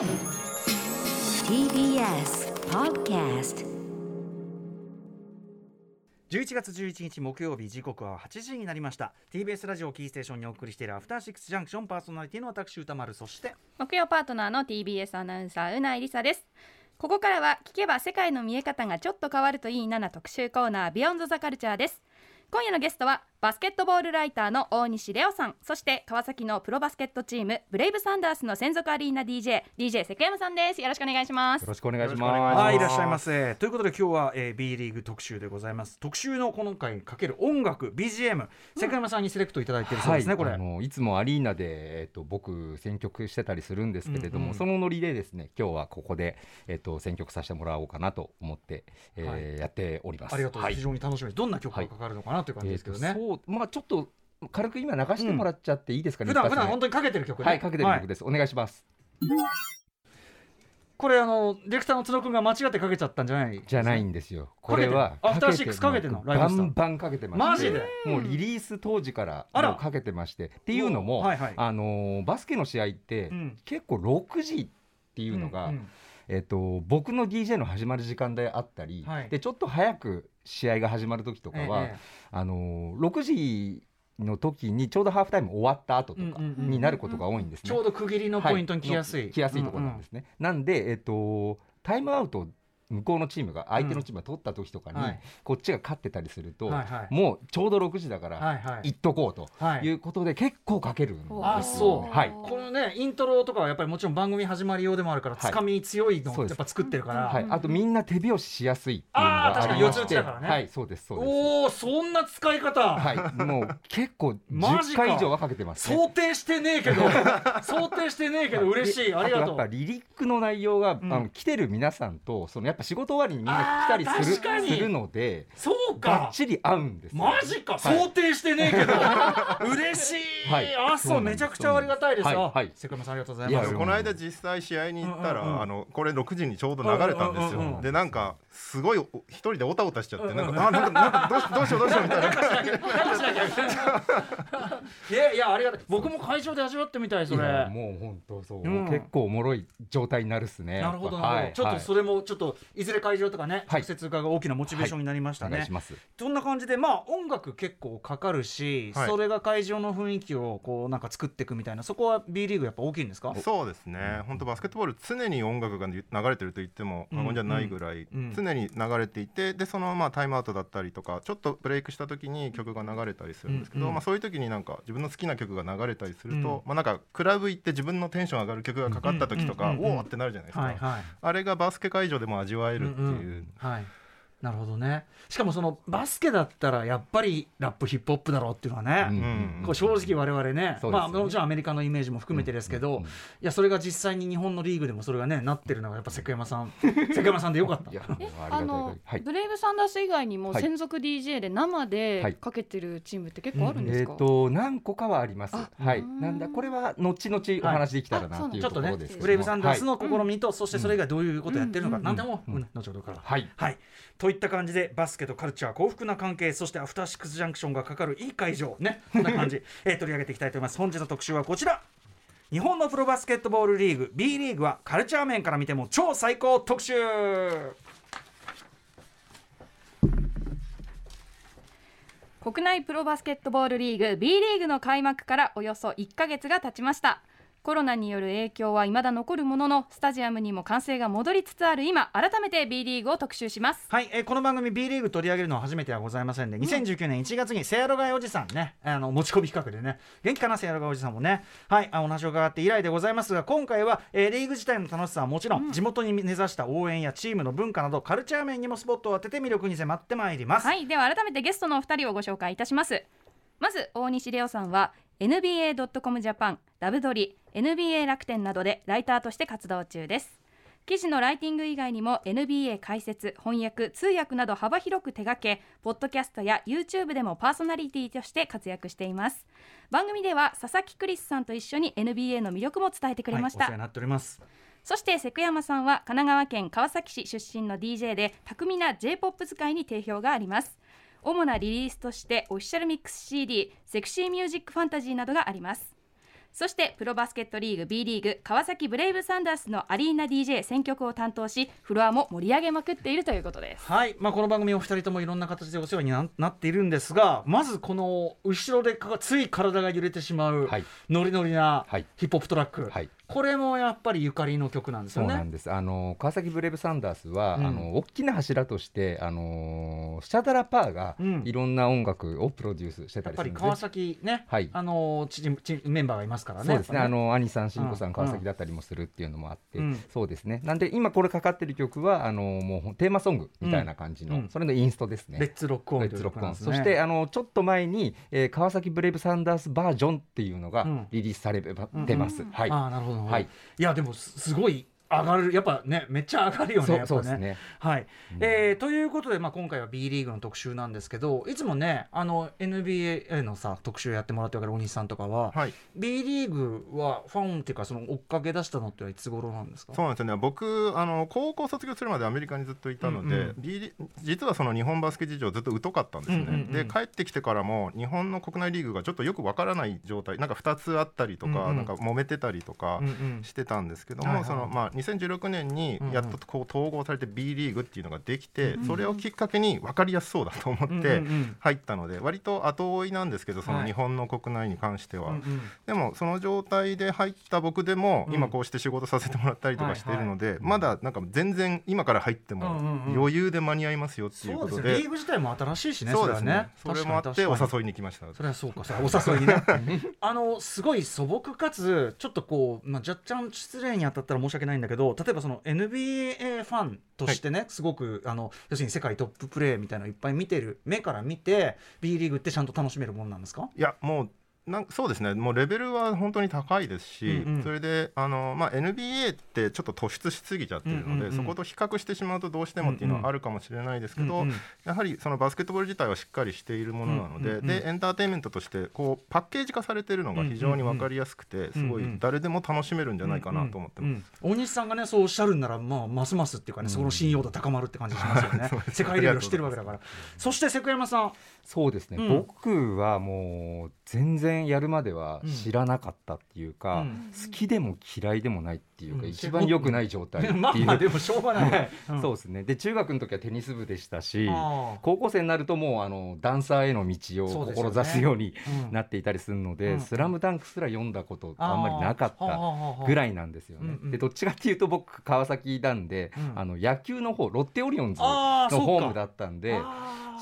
TBS Podcast 11月11日木曜日時刻は8時になりました。TBS ラジオキーステーションにお送りしているアフターシックスジャンクションパーソナリティの私歌丸。そして木曜パートナーの TBS アナウンサーうないりさです。ここからは聞けば世界の見え方がちょっと変わるといいなな特集コーナービヨンドザカルチャーです。今夜のゲストはバスケットボールライターの大西レオさん。そして川崎のプロバスケットチームブレイブサンダースの専属アリーナ DJ DJ 関山さんです。よろしくお願いします。よろしくお願いします。はいいらっしゃいませ。ということで今日は、えー、B リーグ特集でございます。特集のこの回にかける音楽 BGM 世界山さんにセレクトいただいているそうですね、これ。あのいつもアリーナで、えっと、僕選曲してたりするんですけれども、うんうん。そのノリでですね今日はここで、えっと、選曲させてもらおうかなと思って、えーはい。やっております。ありがとう、はい。非常に楽しみ。ですどんな曲がかかるのかなという感じですけどね、えーとそうまあちょっと軽く今流してもらっちゃっていいですかね。普段一発目。普段本当にかけてる曲ね。はいかけてる曲です、お願いします。これあのディレクターの角君が間違ってかけちゃったんじゃない？じゃないんですよ。これはアフターシックスかけてんの？バンバンかけてまして。マジで？もうリリース当時からかけてまして。っていうのも、はいはい。あのーバスケの試合って、うん。結構6時っていうのが、んん。えっと、僕の DJ の始まる時間であったり、はい。でちょっと早く試合が始まる時とかは、ええあのー6時の時にちょうどハーフタイム終わった後とかうんうんうんになることが多いんですね。ちょうど区切りのポイントに来やすい、は来やすいところなんですね。なんで、えっと、タイムアウト向こうのチームが相手のチームが取った時とかに、はい。こっちが勝ってたりすると、もうちょうど6時だから、はいはい。行っとこうとはい。いうことで結構かけるんですよ、あそう。はい。このねイントロとかはやっぱりもちろん番組始まり用でもあるからはい。つかみ強いのそうです。をやっぱ作ってるから、はい、あとみんな手拍子しやすいっていうのがあー確かにありまして。はいそうですそうです。おおそんな使い方、はい。もう結構 10マジか。回以上はかけてます、ね、想定してねえけど。想定してねえけど嬉しい。ありがとう。やっぱリリックの内容が、うん。あの来てる皆さんとそのやっぱ仕事終わりにみんな来たりすあー確かに。るするのでそうバッかチリ合うんですよ。マジか、はい。想定してねえけど。嬉しい、はい。あそうめちゃくちゃありがたいです。よ、はい。はい。セクマさんありがとうございます。この間実際試合に行ったら、うんうんうん。あのこれ6時にちょうど流れたんですよ、うんうんうんでなんかすごいお一人でおたおたしちゃって、うんうんなんかあなんかなんかどうしどうしようどうしようみたいな。いやいやありがたい。僕も会場で味わってみたいそれ。もう本当そう、うん。結構おもろい状態になるっすね。なるほどやっぱなるほど、ちょっはい。とそれもちょっといずれ会場とかね、はい。直接伺う大きなモチベーションになりましたね、お願いします。そんな感じでまあ音楽結構かかるし、はい。それが会場の雰囲気をこうなんか作っていくみたいなそこは B リーグやっぱ大きいんですか？そうですね。本当バスケットボール常に音楽が流れてると言っても過言じゃないぐらい、常に流れていてでそのまあタイムアウトだったりとかちょっとブレイクした時に曲が流れたりするんですけど、うん。うん。まあ、そういう時になんか自分の好きな曲が流れたりすると、うん。まあ、なんかクラブ行って自分のテンション上がる曲がかかった時とか、うん。うん。うん。うん。おおってなるじゃないですか、はい。はい。あれがバスケ会場でも味わわえるっていう。うんうんはいなるほどね。しかもそのバスケだったらやっぱりラップヒップホップだろうっていうのはね、うん。うん。こう正直我々ねそうですよね。まあ、もちろんアメリカのイメージも含めてですけど、うんうんいやそれが実際に日本のリーグでもそれがねなってるのがやっぱ関山さん。関山さんでよかった。ありがたい。あの、はいブレイブサンダース以外にもはい。専属 DJ で生はいでかけてるチームって結構あるんですえっ、か、と何個かはあります。あはい。うん。なんだこれは後々お話できたらなっていうちょっとね。ブレイブサンダースのはい。試みと、そしてそれ以外どういうことをやってるのか、うん。なんでも、うんうん後ほどから。はい。はい、といった感じでバスケとカルチャー幸福な関係そしてアフターシックスジャンクションがかかるいい会場ねこんな感じ、えー取り上げていきたいと思います。本日の特集はこちら。日本のプロバスケットボールリーグ B リーグはカルチャー面から見ても超最高特集。国内プロバスケットボールリーグ B リーグの開幕からおよそ1ヶ月が経ちましたコロナによる影響は未だ残るもののスタジアムにも歓声が戻りつつある今改めて B リーグを特集します。はい、えーこの番組 B リーグ取り上げるのは初めてはございませんで、2019年1月にセアロガイおじさんねあの持ち込み企画でね元気かなセアロガイおじさんもね。はいあお話を伺って以来でございますが今回は、えーリーグ自体の楽しさはもちろん、地元に根ざした応援やチームの文化などカルチャー面にもスポットを当てて魅力に迫ってまいります、はいでは改めてゲストのお二人をご紹介いたしますまず大西レオさんは NBA.com ジャパンダブドリ NBA 楽天などでライターとして活動中です。記事のライティング以外にも NBA 解説翻訳通訳など幅広く手掛けポッドキャストや YouTube でもパーソナリティとして活躍しています。番組では佐々木クリスさんと一緒に NBA の魅力も伝えてくれました、はいお世話になっております。そしてセクヤマさんは神奈川県川崎市出身の DJ で巧みな J-POP 使いに定評があります主なリリースとしてオフィシャルミックス CD セクシーミュージックファンタジーなどがあります。そしてプロバスケットリーグ B リーグ川崎ブレイブサンダースのアリーナ DJ 選曲を担当しフロアも盛り上げまくっているということです。はい、まあ、この番組お二人ともいろんな形でお世話にななっているんですがまずこの後ろでかつい体が揺れてしまう、はい。ノリノリなはい。ヒップホップトラック、はいこれもやっぱりゆかりの曲なんですよね。そうなんです。あの川崎ブレイブサンダースは、うんあの大きな柱としてあのシャダラパーがうんいろんな音楽をプロデュースしてたりりするんですね川崎ね、はいあのチームチームメンバーがいますからね。そうですね。やっぱあの兄さん、慎吾さうんん、川崎だったりもするっていうのもあって、うんそうですね。なんで今これかかってる曲はあのもうテーマソングみたいな感じの、うんそれのインストですね。 Let's Rock On Let's Rock On。そしてあのちょっと前に、えー川崎ブレイブサンダースバージョンっていうのがうんリリースされてうんます。はい。あなるほど。はい。い、やでもすすごい上がるやっぱねめっちゃ上がるよね。そうやっぱそうですね。はい、うん。えーということで、まあ、今回は B リーグの特集なんですけどいつもねあの NBA のさ特集やってもらってるから大西さんとかは、はい。B リーグはファンっていうかその追っかけ出したのってはいつ頃なんですか？そうなんですよね。僕あの高校卒業するまでアメリカにずっといたので、うんうん。B リ実はその日本バスケ事情ずっと疎かったんですね、うんうんうん。で帰ってきてからも日本の国内リーグがちょっとよくわからない状態なんか2つあったりとか、うんうん。なんか揉めてたりとかうんうん。してたんですけども、はいはい。そのまあ、2016年にやっとこう統合されて B リーグっていうのができて、それをきっかけに分かりやすそうだと思って、入ったので割と後追いなんですけどそはい。の日本の国内に関しては、でもその状態で入った僕でもうん。今こうして仕事させてもらったりとかしているので、まだなんか全然今から入っても余裕で間に合いますよっていうそうですことでね。リーグ自体も新しいしねそうですね。それもあってお誘いに来ました。それはそうか。お誘いにね。あのすごい素朴かつちょっとこう、まあ、若干失礼に当たったら申し訳ないんだけど例えばその NBA ファンとしてね、すごくあの要するに世界トッププレーみたいなのいっぱい見てる目から見て B リーグってちゃんと楽しめるもんなんですか？いやもうなんそうですね。もうレベルは本当に高いですし、うんうん。それであの、まあ、NBA ってちょっと突出しすぎちゃってるので、うんうんうん。そこと比較してしまうとどうしてもっていうのはあるかもしれないですけど、うんうん。やはりそのバスケットボール自体はしっかりしているものなので,、うんうんうんでエンターテインメントとしてこうパッケージ化されているのが非常に分かりやすくて、すごい誰でも楽しめるんじゃないかなと思ってます。うんうん。大西さんがねそうおっしゃるんなら、まあ、ますますっていうかね、その信用度高まるって感じしますよね。世界レベルをしてるわけだから。そして瀬古山さん。そうですね、うん。僕はもう全然やるまでは知らなかったっていうか、うん。好きでも嫌いでもないっていうか、うん。一番良くない状態っていう、まあまあでもしょうがない、うん。そうですね。で中学の時はテニス部でしたし高校生になるともうあのダンサーへの道を志すようにうん。なっていたりするので「うん。スラムダンクすら読んだことあんまりなかったぐらいなんですよね。でどっちかっていうと僕川崎なんで、うん。あの野球の方ロッテオリオンズのホームだったんで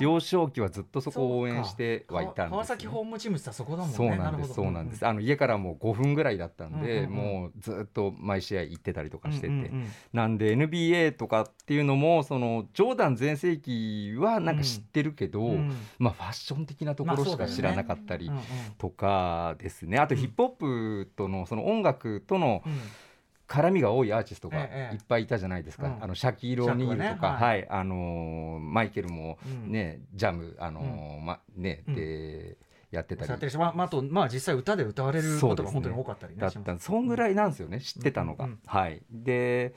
幼少期はずっとそこを応援してはいたんですよね、川崎ホームチームってそこだもんね。そうなんです、そうなんです。あの家からもう5分ぐらいだったんで、もうずっと毎試合行ってたりとかしてて、うんうんうん。なんで NBA とかっていうのもそのジョーダン全盛期はなんか知ってるけど、うん。まあファッション的なところしか知らなかったりうんうんとかですね。あとヒップホップとのその音楽とのうん。絡みが多いアーティストがええいっぱいいたじゃないですか。うん。あのシャキール・オニールとか、シャクはねははい、あのーマイケルもうん。ね、ジャムあのーまね、うん。でやってたり。やってるしまあまああとまあ実際歌で歌われることが本当に多かったりねだった。そんぐらいなんですよね知ってたのが、うんうん。はい。で,、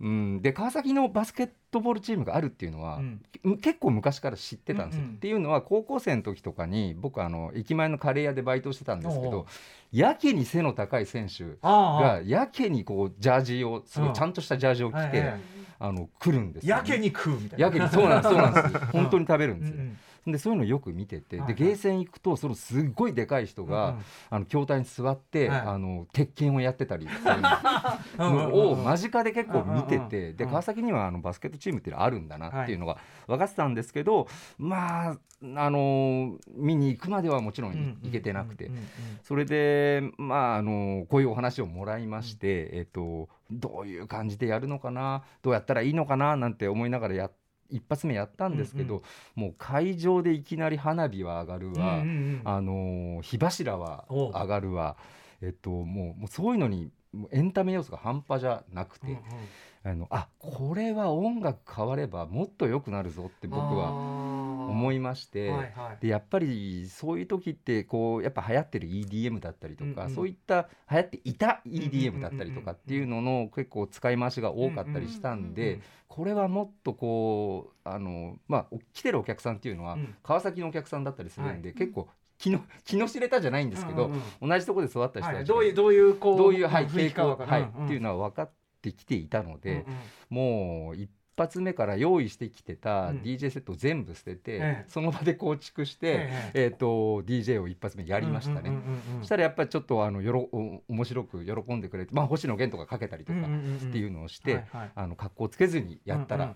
うん、で川崎のバスケットボールチームがあるっていうのは、うん。結構昔から知ってたんですよ、うんうんっていうのは高校生の時とかに僕あの駅前のカレー屋でバイトしてたんですけどやけに背の高い選手がやけにこうジャージをすごうんいちゃんとしたジャージを着て、あの来るんですよやけに食うみたいな。やけにそうなんですそうなんです。本当に食べるんうんうですよ、んでそういうのよく見てて、でゲーセン行くとそのすっごいでかい人が、うんあの筐体に座って、はい。あの鉄拳をやってたりの を間近で結構見てて、で川崎にはあのバスケットチームっていうのあるんだなっていうのが分かってたんですけど、まああの見に行くまではもちろんい行けてなくて。それでまああのこういうお話をもらいまして、えっとどういう感じでやるのかなどうやったらいいのかななんて思いながらや一発目やったんですけど、うんもう会場でいきなり花火は上がるわ、うんうんうんあの火柱は上がるわ、えっと、もうもうそういうのにエンタメ要素が半端じゃなくて、うんうん。あのあこれは音楽変わればもっと良くなるぞって僕は思いまして。はいはい。でやっぱりそういう時ってこうやっぱ流行ってる EDM だったりとか、うんうん。そういった流行っていたうんうんうんうん EDM だったりとかっていうのの結構使い回しが多かったりしたんで、うんうんこれはもっとこうあのまあ来てるお客さんっていうのはうん。川崎のお客さんだったりするんで、は結構気の 気の知れたじゃないんですけど、うんうん同じところで育った人たちが、はい、どういうどういうこうどういう、はい、傾向、はいうん。うんっていうのは分かってきていたので、うんうん。もう一発目から用意してきてたうん。DJ セットを全部捨てて、ええ。その場で構築して、ええ。えー、と DJ を一発目やりましたね。うんうんうんうんそしたらやっぱりちょっとあのよろお面白く喜んでくれて、まあ、星野源とかかけたりとかっていうのをして、あの格好つけずにやったら、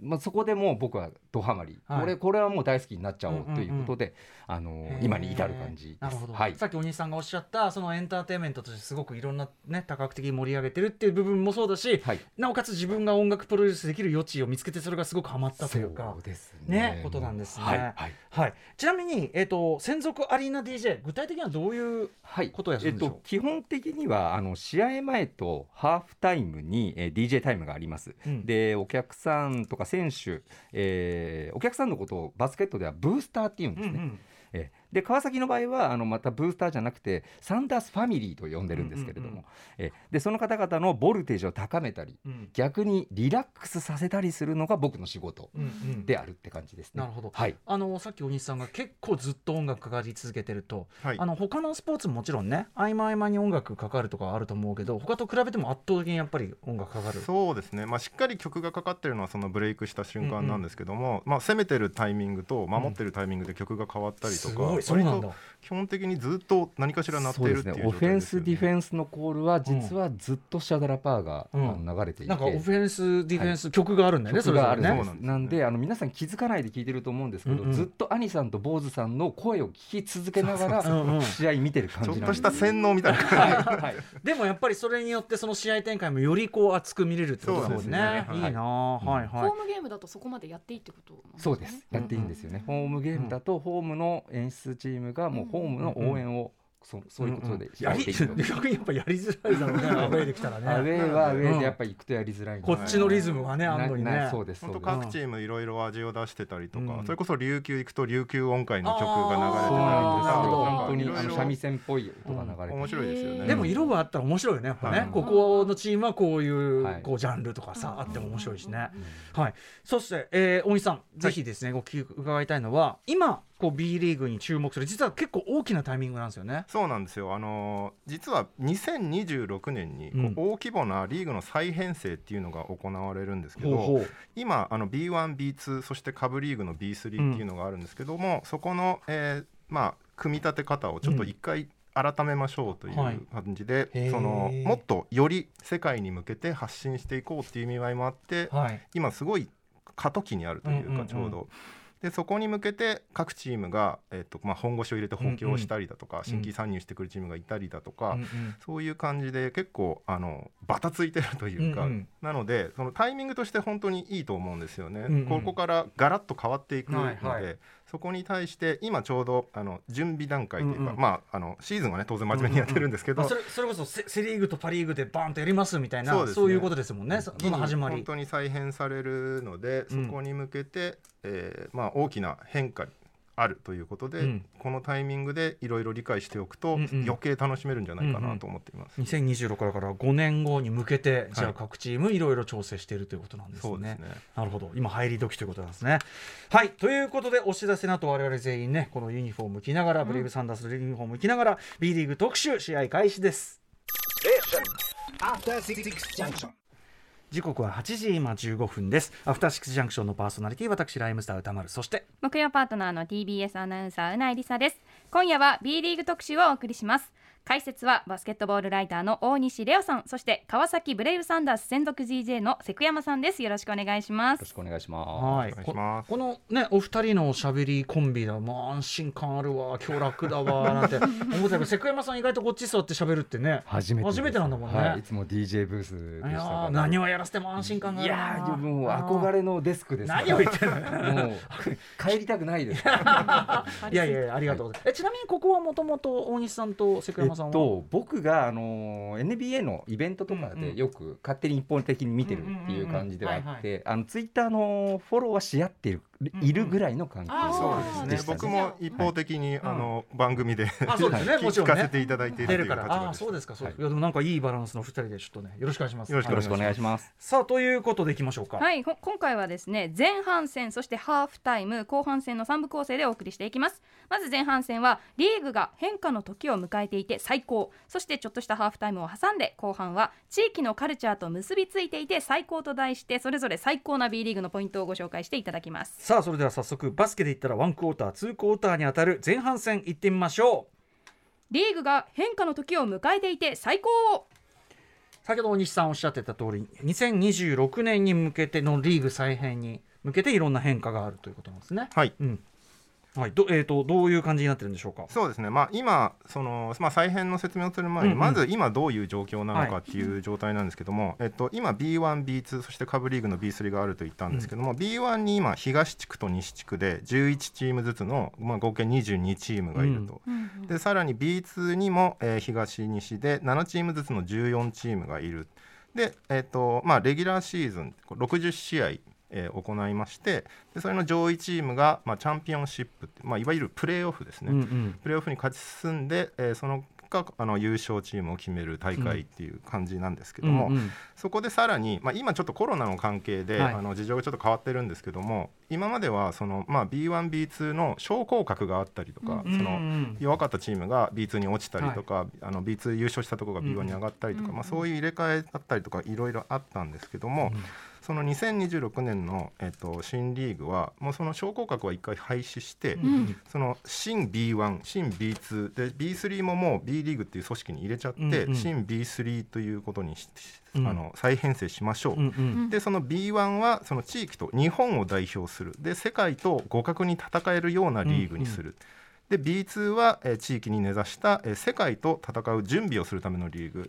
まあ、そこでもう僕はドハマり、はい。これこれはもう大好きになっちゃおうんうんうんうということで、あの今に至る感じです。なるほど、はい。さっきお兄さんがおっしゃったそのエンターテインメントとしてすごくいろんなね多角的に盛り上げてるっていう部分もそうだし、はい。なおかつ自分が音楽プロデュースできる余地を見つけてそれがすごくハマったというかね。ねことなんですね。はいはい。はい、ちなみに、えー、と専属アリーナ DJ 具体的にはどういうはい、ことをやるんでしょう？えっと、基本的にはあの試合前とハーフタイムに、えー DJ タイムがあります。うん。でお客さんとか選手、えーお客さんのことをバスケットではブースターっていうんですね。うんうん。えーで川崎の場合はあのまたブースターじゃなくてサンダースファミリーと呼んでるんですけれども、うんうんうんえーでその方々のボルテージを高めたりうん。逆にリラックスさせたりするのが僕の仕事うんうん。であるって感じですね。なるほど。はい。あのさっきお西さんが結構ずっと音楽かかり続けてると、はい。あの他のスポーツももちろんね合間合間に音楽かかるとかはあると思うけど他と比べても圧倒的にやっぱり音楽かかるそうですね、まあ、しっかり曲がかかってるのはそのブレイクした瞬間なんですけども、まあ、攻めてるタイミングと守ってるタイミングで曲が変わったりとか、すごいそうなんそれなんだ。基本的にずっと何かしら鳴ってるっていう状ですね。オフェンスディフェンスのコールは実はずっとシャダラパーが、流れていて、なんかオフェンスディフェンス、曲があるんだよね曲があるね。なんであの皆さん気づかないで聞いてると思うんですけど、うんうん。ずっと兄さんと坊主さんの声を聞き続けながら試合見てる感ちょっじなんです。とした洗脳みたいな感じ。はい。は いでもやっぱりそれによってその試合展開もよりこう熱く見れるってことですね。い。いなあ、はいホームゲームだとそこまでやっていいってことなんそうです。やっていいんですよね、ホームゲームだとホームの演出チームがもうホームの応援をそそういうことでやり逆にやっぱやりづらいだろうね。アウェーできたらね。アウェーはアウェーうん。でやっぱり行くとやりづらいこっちのリズムがねあん。のにね。そうです。そ本うです当各チームいろいろ味を出してたりとか、うん。それこそ琉球行くと琉球音階の曲が流れてたりとあーそう。なんですよなるほど本当に三味線っぽい音が流れて面白いですよね。でも色があったら面白いよねやっぱね、はいここのチームはこういう、はいこうジャンルとかさあっても面白いしね、うんはい。そして、えー、大西さんぜひですね、ご聞き伺いたいのは今こう B リーグに注目する。実は結構大きなタイミングなんですよね。そうなんですよ、あのー実は2026年に大規模なリーグの再編成っていうのが行われるんですけど、ほうほう。今あの B1、B2 そして下部リーグの B3 っていうのがあるんですけども、そこの、えーまあ、組み立て方をちょっと一回改めましょうというはい。感じで、へー。そのもっとより世界に向けて発信していこうっていう意味合いもあって、はい。今すごい過渡期にあるといううんうんうん。かちょうど。でそこに向けて各チームが、えっとまあ、本腰を入れて補強をしたりだとか、新規参入してくるチームがいたりだとか、うんうん。そういう感じで結構あのバタついてるというか、うんうん。なのでそのタイミングとして本当にいいと思うんですよね。うんうん。ここからガラッと変わっていくので、はいはいそこに対して今ちょうどあの準備段階というか、うんうん。まああのシーズンはね当然真面目にやってるんですけど、あそれそれこそセセ・リーグとパ・リーグでバーンとやりますみたいなそうね。いうことですもんね。そその始まり。本当に再編されるので、うん。そこに向けて、えーまあ、大きな変化あるということで、うんこのタイミングでいろいろ理解しておくと、うんうん余計楽しめるんじゃないかなと思っています。2026からから5年後に向けてじゃあはい各チームいろいろ調整しているということなんですね。そうですねなるほど今入り時ということなんですね。はいということでお知らせの後我々全員ねこのユニフォーム着ながら、ブレイブサンダースのユニフォーム着ながら B リーグ特集試合開始です。After Six Junction. 時刻は8時今15分です。アフターシックスジャンクションのパーソナリティ私ライムスター歌丸そして木曜パートナーの TBS アナウンサーうないりさです今夜は B リーグ特集をお送りします解説はバスケットボールライターの大西レオさんそして川崎ブレイブサンダース専属 GJ のセクヤマさんです。よろしくお願いします。よろしくお願いします。はい。ここのねお二人のおしゃべりコンビだ。もう安心感あるわ。今日楽だわ。なんて。思ってたけどセクヤマさん意外とこっち座ってしゃべるってね。初めて初めてなんだもんね。はい、いつも DJ ブースでしたから。ー何をやらせても安心感があいるな。やーもう憧れのデスクです何を言ってんのもう帰りたくないです。いやいやいやありがとうございます、えちなみにここはもともと大西さんとセクえヤマさんは、っと、僕が、あの NBA のイベントとかでよく勝手に一方的に見てるっていう感じではあってあのツイッターのフォローはし合ってるいるぐらいの関係あー。そうですね。僕も一方的に、あの番組であそうですね。もちろんね。聞かせていただいているから。ああそうですかそうですか、はい。い、やでもなんかいいバランスの二人でちょっとねよろしくお願いします。よろしくお願いします。さあということでいきましょうか。はい、ほ今回はですね前半戦そしてハーフタイム後半戦の3部構成でお送りしていきます。まず前半戦はリーグが変化の時を迎えていて最高。そしてちょっとしたハーフタイムを挟んで後半は地域のカルチャーと結びついていて最高と題してそれぞれ最高な B リーグのポイントをご紹介していただきますさあそれでは早速バスケで言ったらワンクォーターツークォーターに当たる前半戦行ってみましょうリーグが変化の時を迎えていて最高先ほど大西さんおっしゃってた通り2026年に向けてのリーグ再編に向けていろんな変化があるということなんですね。はい。うんはい。どえー、とどういう感じになってるんでしょうか？そうですね、まあ、今その、まあ、再編の説明をする前に、うん。うんまず今どういう状況なのかっていう状態なんですけども、えっと、今 B1、B2 そして下部リーグの B3 があると言ったんですけども、B1 に今東地区と西地区で11チームずつの、まあ、合計22チームがいると、でさらに B2 にも、えー東西で7チームずつの14チームがいる。で、えっとまあ、レギュラーシーズン60試合えー行いましてでそれの上位チームが、まあ、チャンピオンシップって、まあ、いわゆるプレーオフですね、うんうん。プレーオフに勝ち進んで、えーそのがあの優勝チームを決める大会っていう感じなんですけども、うんうん。そこでさらに、まあ、今ちょっとコロナの関係で、はい。あの事情がちょっと変わってるんですけども今まではその、まあ、B1B2 の昇降格があったりとか、うんそのうん。弱かったチームが B2 に落ちたりとか、あの B2 優勝したところが B1 に上がったりとか、まあ、そういう入れ替えだったりとかいろいろあったんですけども、その2026年の、えっと、新リーグはもうその昇降格は一回廃止して、その新 B1 新 B2 で B3 ももう B リーグっていう組織に入れちゃって、うんうん。新 B3 ということにし、うん。あの再編成しましょう。うんうんでその B1 はその地域と日本を代表する。で世界と互角に戦えるようなリーグにする、で B2 は、えー地域に根ざした、えー世界と戦う準備をするためのリーグ。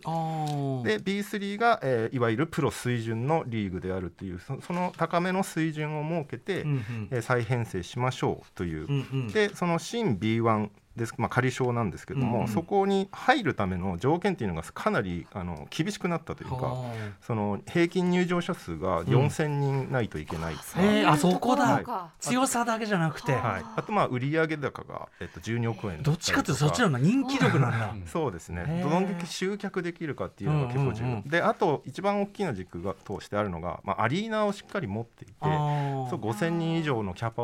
で B3 が、えーいわゆるプロ水準のリーグであるというそその高めの水準を設けて、うんうん。えー再編成しましょうという、うんうん。でその新 B1 です、まあ、仮称なんですけども、うんうん。そこに入るための条件っていうのがかなりあの厳しくなったというかはその平均入場者数が4000人ないといけない。とか、あえーあそこだ、はい。強さだけじゃなくて、はい、あとまあ売上高が、えっと、12億円どっちかっていうとそっちの方が人気力なんだ。そうですね。どんだけ集客できるかっていうのが結構重要、うんうんうんであと一番大きな軸が通してあるのが、まあ、アリーナをしっかり持っていてそう5000人以上のキャパ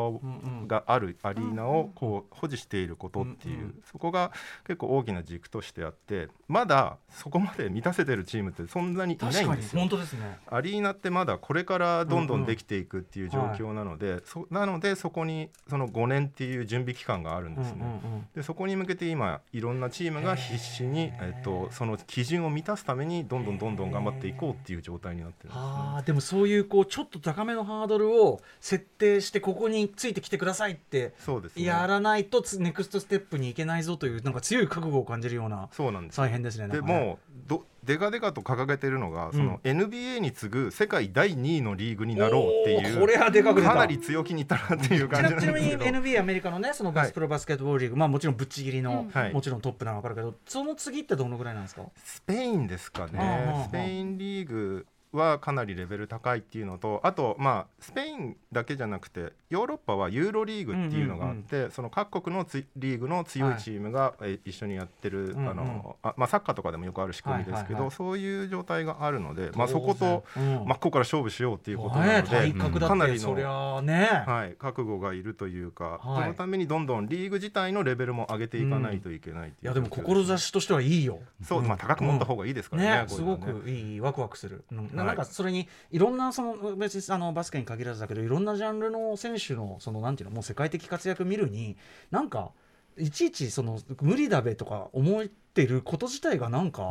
があるアリーナをこう保持していることっていう、うんうんそこが結構大きな軸としてあってまだそこまで満たせてるチームってそんなにいないんですよ本。当ですね。アリーナってまだこれからどんどんできていくっていう状況なので、そなのでそこにその5年っていう準備期間があるんですね。うんうんうんでそこに向けて今いろんなチームが必死に、えっと、その基準を満たすためにどんどんどんどん頑張っていこうっていう状態になってるんですね。あーでもそういうこうちょっと高めのハードルを設定してここについてきてくださいってそうですねやらないとつネクストステップに行けないぞというなんか強い覚悟を感じるようなそうなんです再編ですね。でもうどでかでかと掲げてるのが、その NBA に次ぐ世界第2位のリーグになろうっていうこれはでかくかなり強気にいったなっていうち感じなちなみになんですけど NBA アメリカのねそのバスプロバスケットボールリーグ、まあもちろんぶっちぎりの、はい。もちろんトップなの分かるけどその次ってどのぐらいなんですか？スペインですかね。スペインリーグはかなりレベル高いっていうのとあとまあスペインだけじゃなくてヨーロッパはユーロリーグっていうのがあって、その各国のつリーグの強いチームが、え一緒にやってる、うんうん。あのあまあ、サッカーとかでもよくある仕組みですけど、はいはいはい。そういう状態があるので、まあ、そことうん。真っ向から勝負しようっていうことなねので、体格だってかなりのね、はい、覚悟がいるというか、はい。そのためにどんどんリーグ自体のレベルも上げていかないといけないっていういやでも志としてはいいよ。そう、まあ、高く持った方がいいですからね,、ね、すごくいいワクワクする、うん。はいなんかそれにいろんなその別にあのバスケに限らずだけどいろんなジャンルの選手のそのなんていうのもう世界的活躍見るになんかいちいちその無理だべとか思ってること自体がなんか、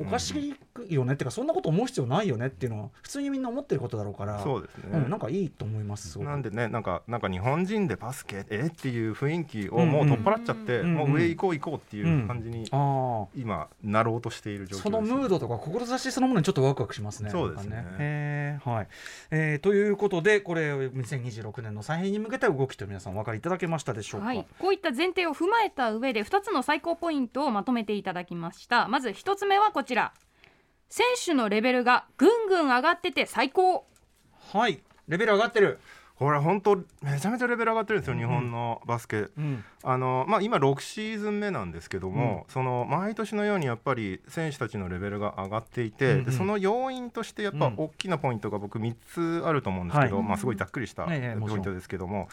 おかしいよねっていうかそんなこと思う必要ないよねっていうのは普通にみんな思ってることだろうからそうですね、うん、なんかいいと思いますなんでねなんかなんか日本人でバスケえっていう雰囲気をもう取っ払っちゃって、うんうんもう上行こう行こうっていう感じにああ。今なろうとしている状況です、そのムードとか志そのものにちょっとワクワクしますね。そうですね。なんかへーはい。えーということでこれ2026年の再編に向けた動きと皆さんお分かりいただけましたでしょうか？はい、こういった前提を踏まえた上で2つの最高ポイントをまとめていただきました。まず1つ目はこちら。選手のレベルがぐんぐん上がってて最高。はい。レベル上がってる。これ本当めちゃめちゃレベル上がってるんですよ、日本のバスケ。うん。あのまあ、今6シーズン目なんですけども、その毎年のようにやっぱり選手たちのレベルが上がっていて、うんうん。でその要因としてやっぱうん。大きなポイントが僕3つあると思うんですけど、はい。まあ、すごいざっくりしたポイントですけども、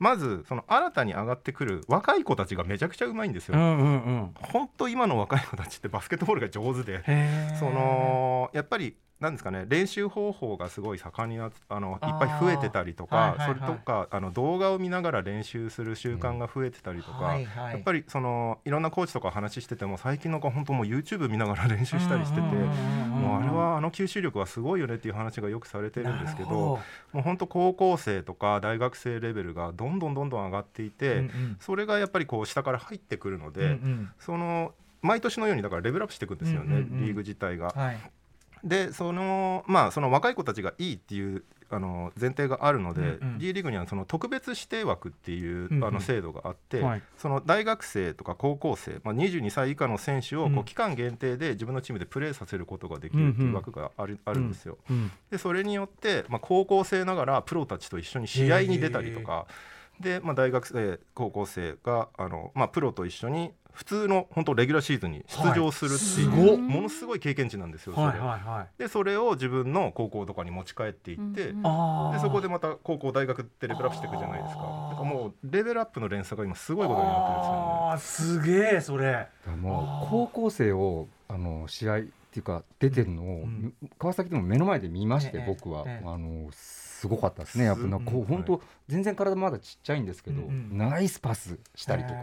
まずその新たに上がってくる若い子たちがめちゃくちゃうまいんですよ。うんうんうん本当今の若い子たちってバスケットボールが上手でそのやっぱりなんですかね練習方法がすごい盛んになっあのいっぱい増えてたりとか、それとかあの動画を見ながら練習する習慣が増えてたりとか、やっぱりそのいろんなコーチとか話してても最近の子は本当もう YouTube 見ながら練習したりしてて。もうあれはあの吸収力はすごいよねっていう話がよくされてるんですけどもう本当高校生とか大学生レベルがどんどんどんどん上がっていて、それがやっぱりこう下から入ってくるので、その毎年のようにだからレベルアップしていくんですよね、リーグ自体が。はいでそのまあその若い子たちがいいっていうあの前提があるので、うんうん。D リーグにはその特別指定枠っていう、うんうん。あの制度があって、はい。その大学生とか高校生、まあ、22歳以下の選手をこうん。う期間限定で自分のチームでプレーさせることができるっていう枠がある,、あるんですよ。うんでそれによって、まあ、高校生ながらプロたちと一緒に試合に出たりとかで、まあ、大学生高校生があの、まあ、プロと一緒に普通の本当レギュラーシーズンに出場するっていう、はい。すごっ。ものすごい経験値なんですよ。それ。はいはいはい。でそれを自分の高校とかに持ち帰っていって、うん。でそこでまた高校大学ってレベルアップしていくじゃないですか。あー。なんかもうレベルアップの連鎖が今すごいことになってるんですよね。あーすげえそれ。もう高校生をあの試合っていうか出てるのを、ん。川崎でも目の前で見まして、ええ僕は、ええ。あのすごかったですねやっぱなこううん本当、全然体まだちっちゃいんですけど、うんうんナイスパスしたりとか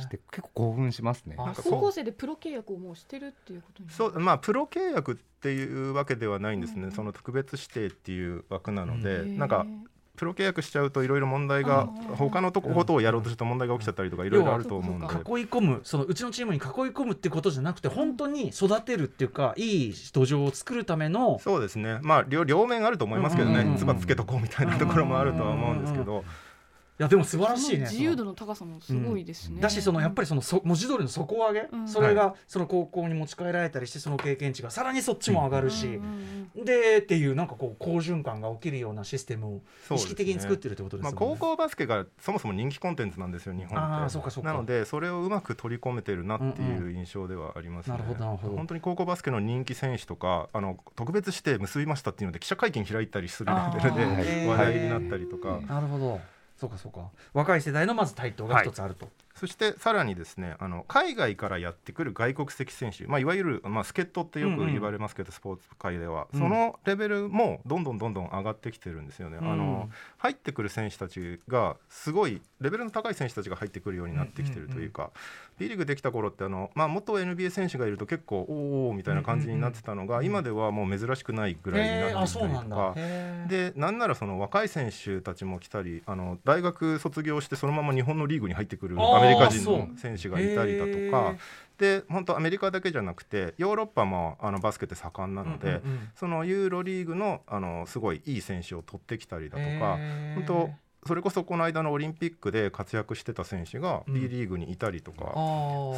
して結構興奮しますね。高校生でプロ契約をもう。してるっていう。ことにそうまあプロ契約っていうわけではないんですね、うんその特別指定っていう枠なので、うんなんかプロ契約しちゃうといろいろ問題が他のとこことをやろうとした問題が起きちゃったりとかいろいろあると思うんで。要は囲い込むそのうちのチームに囲い込むってことじゃなくて本当に育てるっていうかいい土壌を作るためのそうですね。まあ両両面あると思いますけどね。つばつけとこうみたいなところもあるとは思うんですけど。いやでも素晴らしいね自由度の高さもすごいですね。だしそのやっぱりそのそ文字通りの底上げ、うん。それがその高校に持ち帰られたりしてその経験値がさらにそっちも上がるし、うんうんでっていうなんかこう好循環が起きるようなシステムを意識的に作ってるってことですまあ。高校バスケがそもそも人気コンテンツなんですよ日本って。そうかそうか。なのでそれをうまく取り込めてるなっていう印象ではありますね、なるほどなるほど。本当に高校バスケの人気選手とかあの特別指定結びましたっていうので記者会見開いたりするレベルで話題になったりとか、なるほどそうかそうか若い世代のまず台頭が一つあると。そしてさらにですねあの海外からやってくる外国籍選手、まあ、いわゆる、まあ、助っ人ってよく言われますけど、スポーツ界では、うん。そのレベルもどんどんどんどん上がってきてるんですよね。うん。あの入ってくる選手たちがすごいレベルの高い選手たちが入ってくるようになってきてるというか、B リーグできた頃ってあの、まあ、元 NBA 選手がいると結構おーおーみたいな感じになってたのが、今ではもう珍しくないぐらいになってたりとか。でなんならその若い選手たちも来たりあの大学卒業してそのまま日本のリーグに入ってくるあーアメリカ人の選手がいたりだとへかで本当アメリカだけじゃなくてヨーロッパもあのバスケって盛んなので、そのユーロリーグのあのすごいいい選手を取ってきたりだとか本当それこそこの間のオリンピックで活躍してた選手がうん。B リーグにいたりとか、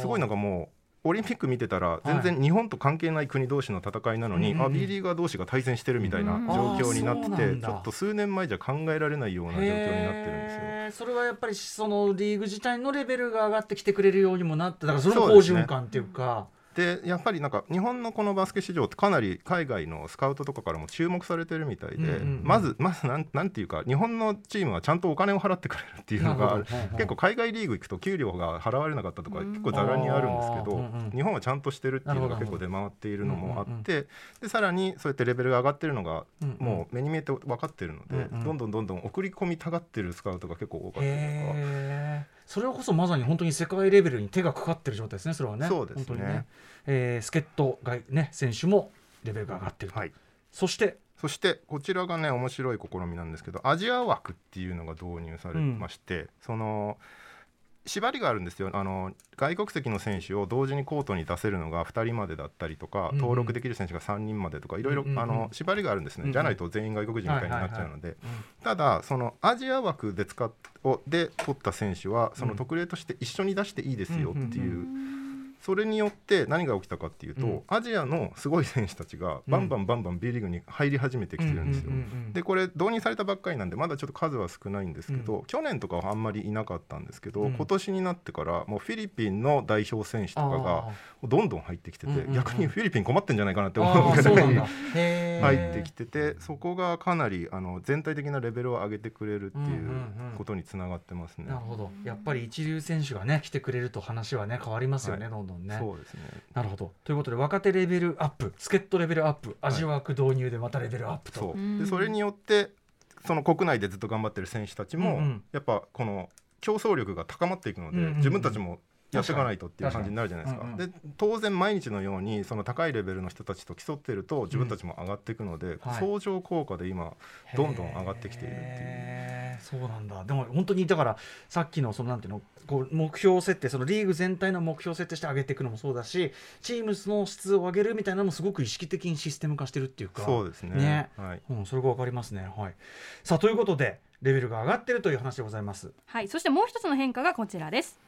すごいなんかもうオリンピック見てたら全然日本と関係ない国同士の戦いなのに、うんうんうんあ B リーガー同士が対戦してるみたいなうん状況になってあーそうなんちょっと数年前じゃ考えられないような状況になってるんですよ。それはやっぱりそのリーグ自体のレベルが上がってきてくれるようにもなってだからそれも好循環っていうかでやっぱりなんか日本のこのバスケ市場ってかなり海外のスカウトとかからも注目されてるみたいで、うんうんうん。まずまずなんなんていうか日本のチームはちゃんとお金を払ってくれるっていうのがあるなるほど。結構海外リーグ行くと給料が払われなかったとかうん。結構ざらにあるんですけど、うんうん。日本はちゃんとしてるっていうのが結構出回っているのもあって、でさらにそうやってレベルが上がってるのがもう目に見えて分かってるので、うんうん。どんどんどんどん送り込みたがってるスカウトが結構多かったりとか。それこそまさに本当に世界レベルに手がかかってる状態ですねそれはね。そうですね。本当にね、えー助っ人がね選手もレベルが上がってると、はい。そして？そしてこちらがね面白い試みなんですけどアジア枠っていうのが導入されまして、その縛りがあるんですよ。あの外国籍の選手を同時にコートに出せるのが2人までだったりとか、うんうん。登録できる選手が3人までとかいろいろうんうんうん。あの縛りがあるんですね、うんうん。じゃないと全員外国人みたいになっちゃうので、うんただそのアジア枠で使っをで取った選手はその特例として一緒に出していいですよっていうそれによって何が起きたかっていうと、うん。アジアのすごい選手たちがバンバンバンバン B リーグに入り始めてきてるんですよ。でこれ導入されたばっかりなんでまだちょっと数は少ないんですけど、う去年とかはあんまりいなかったんですけど、うん。今年になってからもうフィリピンの代表選手とかがどんどん入ってきてて、逆にフィリピン困ってんじゃないかなって思あうぐらい入ってきててそこがかなりあの全体的なレベルを上げてくれるっていうことにつながってますね。なるほど。やっぱり一流選手がね来てくれると話はね変わりますよね、はい。どんどんね。そうですね。なるほど。ということで若手レベルアップ助っ人レベルアップアジワーク導入でまたレベルアップと、そう。うん。でそれによってその国内でずっと頑張ってる選手たちも、うんうん。やっぱこの競争力が高まっていくので、うんうんうん自分たちもやっていかないとっていう感じになるじゃないですか。確かにで当然毎日のようにその高いレベルの人たちと競ってると自分たちも上がっていくので、はい。相乗効果で今どんどん上がってきているっていう。そうなんだ。でも本当にだからさっきのそのなんていうのこう目標設定そのリーグ全体の目標設定して上げていくのもそうだしチームの質を上げるみたいなのもすごく意識的にシステム化してるっていうか。そうですね。ね。はい。うん、それが分かりますね。はい。さあということでレベルが上がってるという話でございます。はい。そしてもう一つの変化がこちらです。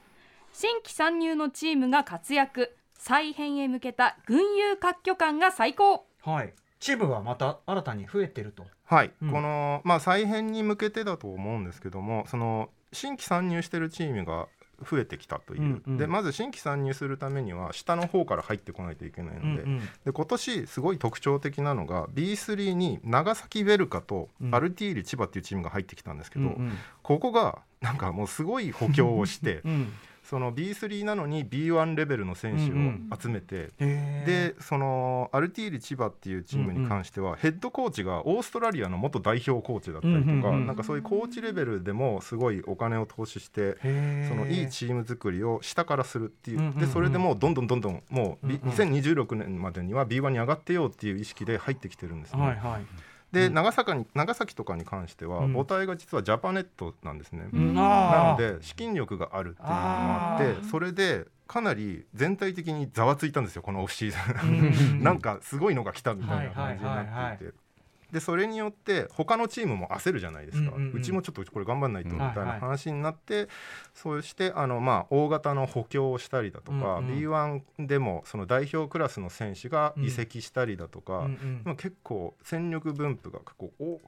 新規参入のチームが活躍。再編へ向けた群雄割拠感が最高。はいチームがまた新たに増えてると。はい、うん。このまあ再編に向けてだと思うんですけどもその新規参入してるチームが増えてきたという、うんうん。でまず新規参入するためには下の方から入ってこないといけないので,、うんうん。で今年すごい特徴的なのが B3 に長崎ベルカとうん。アルティーリ千葉っていうチームが入ってきたんですけど、うんうん。ここがなんかもうすごい補強をして うんその B3 なのに B1 レベルの選手を集めて、へー。でそのアルティーリ千葉っていうチームに関しては、ヘッドコーチがオーストラリアの元代表コーチだったりとか、うんうんうん。なんかそういうコーチレベルでもすごいお金を投資して。そのいいチーム作りを下からするっていう、うんうんうん。でそれでもうどんどんどんどんもう、B うんうん2026年までには B1 に上がってようっていう意識で入ってきてるんですね。はいはいで、うん長崎に長崎とかに関しては、うん母体が実はジャパネットなんですね。うんなので資金力があるっていうのもあってそれでかなり全体的にざわついたんですよこのオフシーズン。うなんかすごいのが来たみたいな感じにはいはいはいはいなっていて。でそれによって他のチームも焦るじゃないですか、うんうんうん。ちもちょっとこれ頑張んないとみたいはい。はない話になって、そうしてあの、まあ、大型の補強をしたりだとか、うんうん。B1 でもその代表クラスの選手が移籍したりだとか、うんうん。まあ結構戦力分布がこう大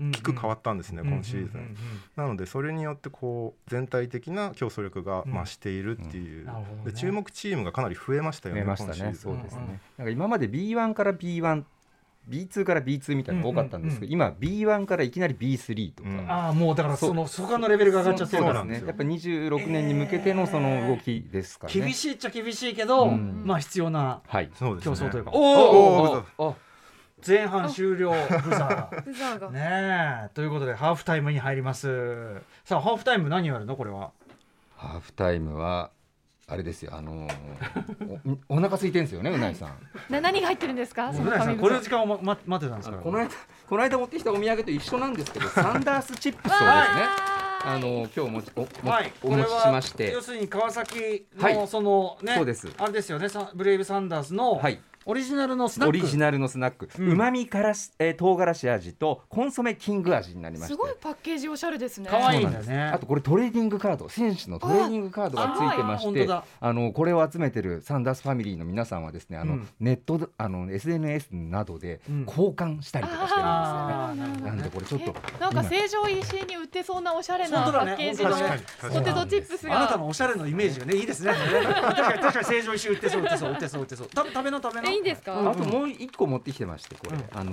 うんきく変わったんですね、今シーズン。うんうん。うんなのでそれによってこう全体的な競争力が増しているっていう、なるほどね。で注目チームがかなり増えましたよね増えましたね。今シーズン。そうですね、うんうん。なんか今まで B1 から B1 B2 から B2 みたいなのが多かったんですけど、今 B1 からいきなり B3 とか、うん。ああもうだからそのそこのレベルが上がっちゃってるからそうなんですよやっぱ26年に向けてのその動きですからね。厳しいっちゃ厳しいけど、うん。まあ必要なはい。そうですね。競争というか、おおおー。お前半終了ブザー。ブザーが。ねえ。ということでハーフタイムに入ります。さあハーフタイム何やるのこれは？ハーフタイムはあれですよあのーお お腹空いてんですよねうないさん。な何が入ってるんですか？そのうなぎさんこれの時間を、まま、待ってたんですから。この間この間持ってきたお土産と一緒なんですけどサンダースチップスをですね。あの今日もおもはい、お持ちしまして。要するに川崎のはい。そのね、そうです。あれですよねさブレイブサンダースのはいオリジナルのスナック。オリジナルのスナック。うん。うまみからし、えー、唐辛子味とコンソメキング味になりましてすごいパッケージおしゃれですね。可愛いんだよねあとこれトレーディングカード選手のトレーディングカードがつい。てましてあのこれを集めてるサンダースファミリーの皆さんはですねあの、うん。ネットであの SNS などでうん。交換したりとかしてるんですよね。あーなんでねこれちょっとえなんか成城石井に売ってそうなおしゃれなパッケージの確かに確かに。ポテトチップスあなたがのおしゃれのイメージがねいいですね。確かに確かに成城石井売ってそう売ってそう売ってそう。売ってそう食べな食べなえいいんですかうん。あともう一個持ってきてましてこれ、うん。あの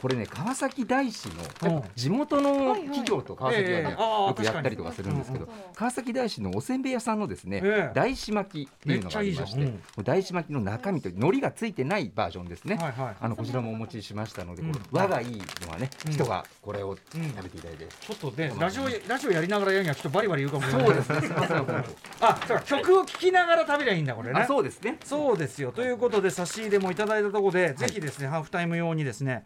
これね川崎大師うんの地元の企業と川崎はよくやったりとかするんですけど、川崎大師のおせんべい屋さんのですね、ええ。大師巻きっていうのがありまして大師巻きの中身と海苔がついてないバージョンですね、あのこちらもお持ちしましたので、うん。これ我がいいのはね、うん人がこれをうん食べていただいて、ちょっとねラジオラジオやりながらやるにはちょっとバリバリ言うかもしれない。そうですね。あそうか曲を聴きながら食べりゃいいんだこれ当ね。あそうですね。そうですよ。ということで差シーでもいただいたところで、ぜひですねハーフタイム用にですね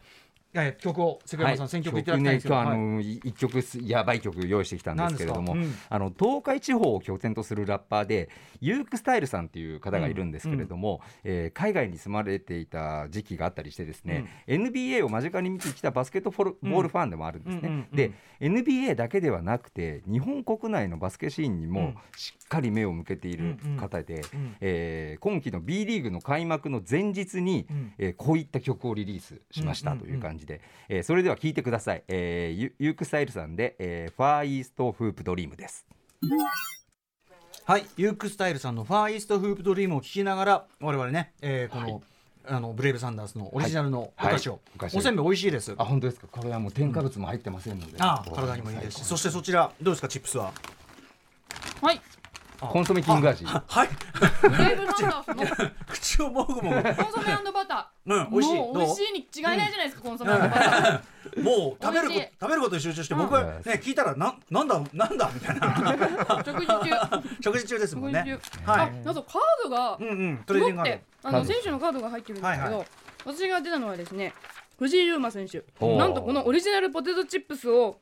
えー曲を関山さん、選曲いただきたいんですけど、曲ね、今日あはいの、い一曲すやばい曲用意してきたんですけれども、何ですか？あの東海地方を拠点とするラッパーでユークスタイルさんっていう方がいるんですけれども、えー海外に住まれていた時期があったりしてですね、NBA を間近に見てきたバスケットボールボールファンでもあるんですね。うんうんうんうん。で NBA だけではなくて日本国内のバスケシーンにうん。もしっかり目を向けている方で、うん。えー今期の B リーグの開幕の前日に、うん。えーこういった曲をリリースしましたという感じで、えーそれでは聴いてください、えーユユークスタイルさんで、えーファーイーストフープドリームです。はい、ユークスタイルさんの「ファーイーストフープドリーム」を聞きながら我々ね、えーこの、あのブレイブサンダースのオリジナルのお菓子を、はいお菓子。おせんべい美味しいです。あ本当ですか？これはもう添加物も入ってませんので、ああ体にもいいですし。そしてそちらどうですか？チップスは。はいコンソメキング味。はい。ブレイブサンダースの口をもぐもぐ。コンソメバター。うん美味しい。美味しいに違いないじゃないですか、コンソメバター。もう食べるこ美味しい。食べることに集中してうん。僕はね聞いたらななんだなんだみたいな。食事中。食事中ですもんね。食事中、はい。あなんかカードがうんうんトレーすごくディングある。てあの選手のカードが入ってるんですけど、はいは私が出たのはですね藤井優馬選手。なんとこのオリジナルポテトチップスを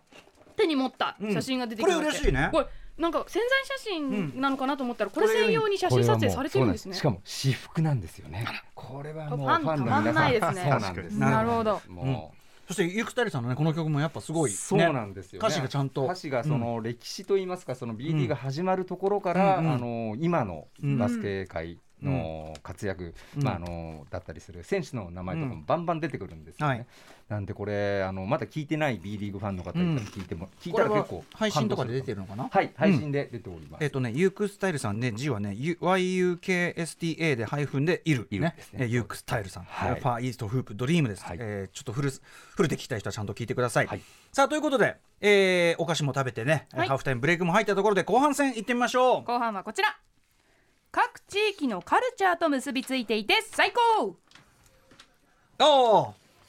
手に持った写真が出てきまして、うんこれ嬉しいね。これなんか潜在写真なのかなと思ったらこれ専用に写真撮影されてるんですね。しかも私服なんですよね。これはもうフファンの皆たまんさなんいですね。そうなんです。なるほど。もそしてユークスタイルさんのねこの曲もやっぱすごい、ね、そうなんですよ、ね、歌詞がちゃんと。歌詞がその歴史といいますか、その BD が始まるところから、うんうんあの今のバスケ界の活躍、うん。まああのだったりする選手の名前とかもバンバン出てくるんですよね。はいなんでこれあのまだ聞いてない B リーグファンの方いたら聞いても、聞いこれはたら結構配信とかで出てるるのかな？はい配信で出ております。えっ、とね、ユークスタイルさんね、字はね、U- YUKSTA でハイフンでいる、ねいるですね。えーユークスタイルさん、はい。ファーイーストフープドリームです。はい。えーちょっとフルスフルで聞きたい人はちゃんと聞いてください。はい。さあということで、えーお菓子も食べてね、はい。ハーフタイムブレイクも入ったところで後半戦行ってみましょう。後半はこちら。各地域のカルチャーと結びついていて最高。ああ、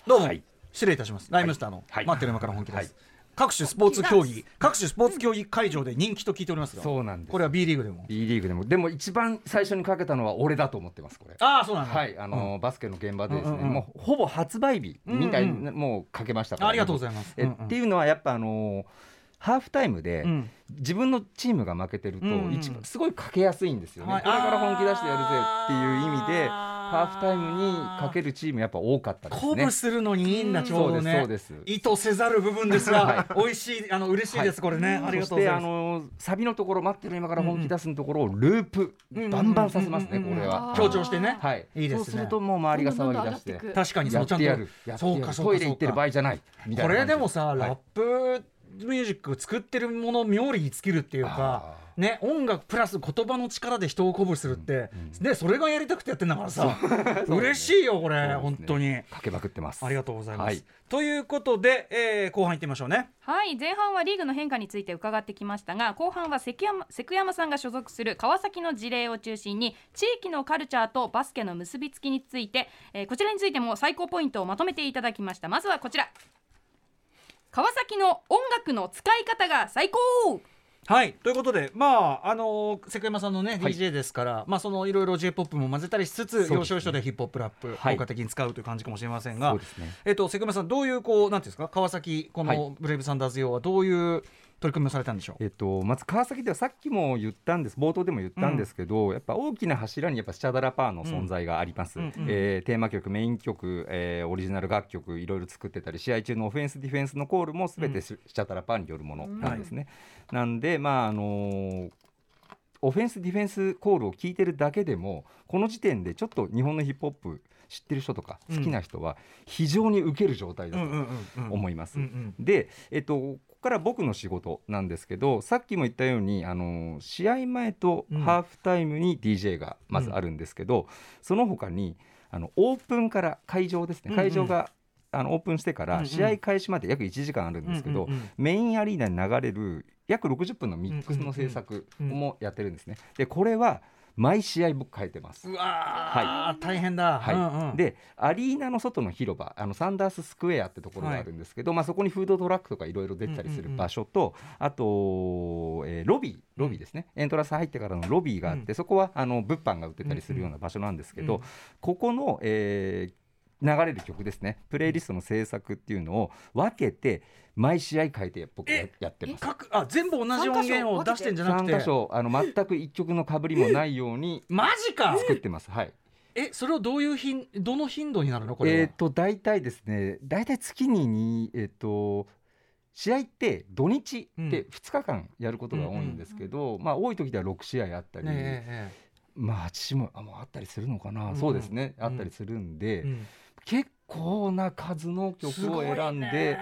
どうも、はい失礼いたします。ライムスターの、はい。待ってる間から本気です。はい。各種スポーツ競技、各種スポーツ競技会場で人気と聞いておりますが、そうなんです。これは B リーグでも？B リーグでも。でも一番最初にかけたのは俺だと思ってますこれ。ああ、そうなんだ。はい、あのバスケの現場でですね、うんうんうんもうほぼ発売日みたいうんな、もうかけましたから、ありがとうございます。えうんうん。っていうのはやっぱあのハーフタイムで、うん。自分のチームが負けてると、すごいかけやすいんですよね、はい。これから本気出してやるぜっていう意味であーハーフタイムにかけるチームやっぱ多かったですね。鼓舞。するのにいいんだ、ちょうどね。そうですそうです。意図せざる部分ですが、美味しい、あの嬉しい。です、これね。ありがとうございそしてあます。のサビのところ待ってる今から本気出すのところをループ、うんバンバンさせますね、これは。強調してね。はい、いいですね。そうするともう周りが騒ぎ出して。確かにそのちゃんとそうかそうかトイレ行ってる場合じゃない。これでもさ、はいラップミュージック作ってるもの妙利に尽きるっていうかあ。ね、音楽プラス言葉の力で人を鼓舞するって、でそれがやりたくてやってんだからさ、嬉しいよこれ、ね。本当に。かけまくってます。ありがとうございます、はい。ということで、えー後半いってみましょうね。はい。前半はリーグの変化について伺ってきましたが後半は関山関山さんが所属する川崎の事例を中心に地域のカルチャーとバスケの結びつきについて、えーこちらについても最高ポイントをまとめていただきました。まずはこちら川崎の音楽の使い方が最高。はい。ということでまああのー関山さんのね、はい DJ ですからまあそのいろいろ j p o p も混ぜたりしつつ要所要所でヒップホップラップ、はい効果的に使うという感じかもしれませんがね。えっと関山さんどういうこうなんていうんですか川崎こはのブレイブサンダーズ用はどういう取り組みをされたんでしょう、えっと、まず川崎ではさっきも言ったんです冒頭でも言ったんですけど、やっぱ大きな柱にやっぱスチャダラパーの存在があります、うんうんえーテーマ曲メイン曲、えーオリジナル楽曲いろいろ作ってたり試合中のオフェンスディフェンスのコールもすべてススチャダラパーによるものなんですね、なんでまああのーオフェンスディフェンスコールを聞いてるだけでもこの時点でちょっと日本のヒップホップ知ってる人とか好きな人は非常に受ける状態だと思います。うんうんで、えっと、ここから僕の仕事なんですけどさっきも言ったようにあの試合前とうん。ハーフタイムに DJ がまずあるんですけど、その他にあのオープンから会場ですね。うんうん。会場が、あのオープンしてかうんうん。ら試合開始まで約1時間あるんですけど、うんうんうん。メインアリーナに流れる約60分のミックスの制作もやってるんですね。でこれは毎試合僕変えてます。うわー、大変だ、はい。うんうん。でアリーナの外の広場あのサンダーススクエアってところがあるんですけど、まあ、そこにフードトラックとかいろいろ出たりする場所と、あと、えーロビーロビーですね、エントランス入ってからのロビーがあって、そこはあの物販が売ってたりするような場所なんですけど、うん。ここの、えー流れる曲ですね。プレイリストの制作っていうのを分けて毎試合変えて僕やってます。各あ全部同じ音源を出してんじゃなく3て箇所あの全く一曲の被りもないようにマジか？作ってます。はい。えそれをどういう頻どの頻度になるのこれは、えっ、と大体ですね大体月ににえっ、と試合って土日うん。で2日間やることが多いんですけど、まあ多い時では6試合あったり、まあ8試合もあもうあったりするのかな、うん。そうですね。うん。あったりするんで、結構な数の曲を選んで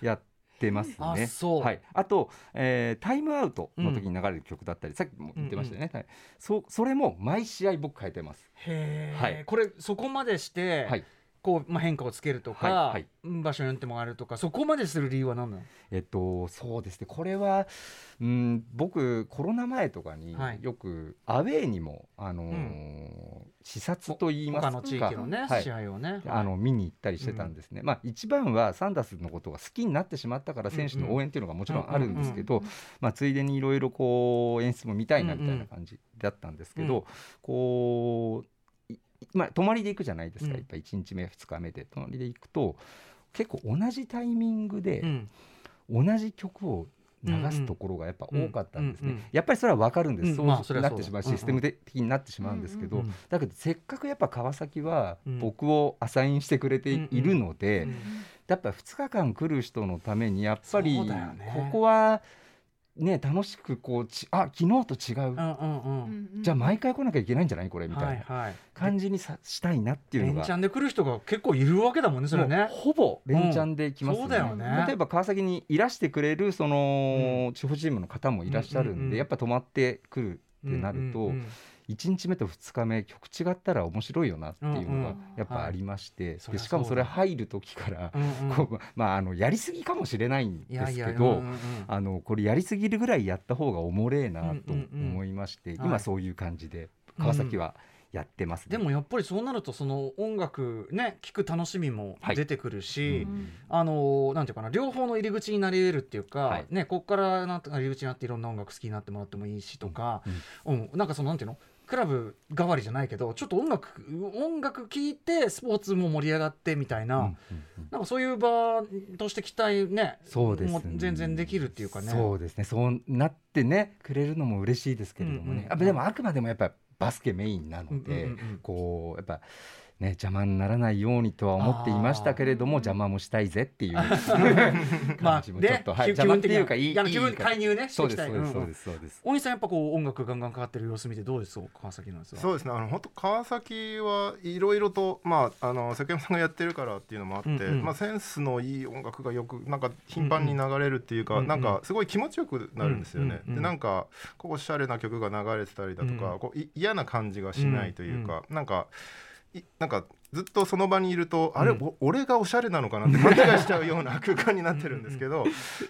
やってますね。はい、あと、えータイムアウトの時に流れる曲だったり、さっきも言ってましたよね、はい、そそれも毎試合僕変えてます。はい。これそこまでして、はいこうまあ、変化をつけるとか、はいはい。うん場所によってもあるとかそこまでする理由は何なの？えっと、そうですね。これは、うん、僕コロナ前とかにはい。よくアウェーにも、あのー視察といいますか。他の地域のね、はい。試合をね。あの見に行ったりしてたんですね、まあ一番はサンダースのことが好きになってしまったから選手の応援っていうのがもちろんあるんですけど、まあ、ついでにいろいろこう演出も見たいなみたいな感じだったんですけど、うん。こういまあ泊まりで行くじゃないですか、うん。やっぱ1日目2日目で。泊まりで行くと結構同じタイミングでうん。同じ曲を流すところがやっぱ多かったんですね、うんうんうんやっぱりそれは分かるんです、うん。そうなってしまう、システム的になってしまうんですけど、だけどせっかくやっぱ川崎はうん。僕をアサインしてくれているので、うんやっぱ2日間来る人のためにやっぱりここはね楽しくこうちあ昨日と違う、うんうんうん。じゃあ毎回来なきゃいけないんじゃないこれ？みたいなはいはい。感じにさしたいなっていうのが。連チャンで来る人が結構いるわけだもんねそれね。ほぼ連チャンで来ます、そうだよね。例えば川崎にいらしてくれるその、地方チームの方もいらっしゃるんで、うん。うんうんやっぱ泊まってくるってなると、うんうんうん1日目と2日目曲違ったら面白いよなっていうのがやっぱありまして、はい。でしかもそれ入る時から、こうまああのやりすぎかもしれないんですけど。あのこれやりすぎるぐらいやった方がおもれえなと思いまして、はい。今そういう感じで川崎はやってます、ね。でもやっぱりそうなるとその音楽ね聴く楽しみも出てくるし、うん。あのなんていうかな両方の入り口になり得るっていうか、はい。ねここからなんとか入り口になっていろんな音楽好きになってもらってもいいしとか、うん。なんかそのなんていうの？クラブ代わりじゃないけどちょっと音楽音楽聴いてスポーツも盛り上がってみたいな、うんうんうん。なんかそういう場として期待ねそうですも全然できるっていうかね。そうですね。そうなってねくれるのも嬉しいですけれどもね、うんうん。あでもあくまでもやっぱバスケメインなので、こうやっぱね邪魔にならないようにとは思っていましたけれども邪魔もしたいぜっていう まあ感じもちょっと、はい、気邪魔っていうかいい気分介入ねしてそういきたい。ですそうですそううんうんですそうです。大西さんやっぱこう音楽ガンガンかかってる様子見てどうですか川崎のやつは？そうですねあの本当川崎はいろいろとまああの関山さんがやってるからっていうのもあって、うんうん。まあセンスのいい音楽がよくなんか頻繁に流れるっていうか、うんうん。なんかすごい気持ちよくなるんですよね。うんうんでなんかこうおしゃれな曲が流れてたりだとか、うんこうい嫌な感じがしないというか、なんかいなんかずっとその場にいると、あれうんお俺がおしゃれなのかなって 勘違いしちゃうような空間になってるんですけど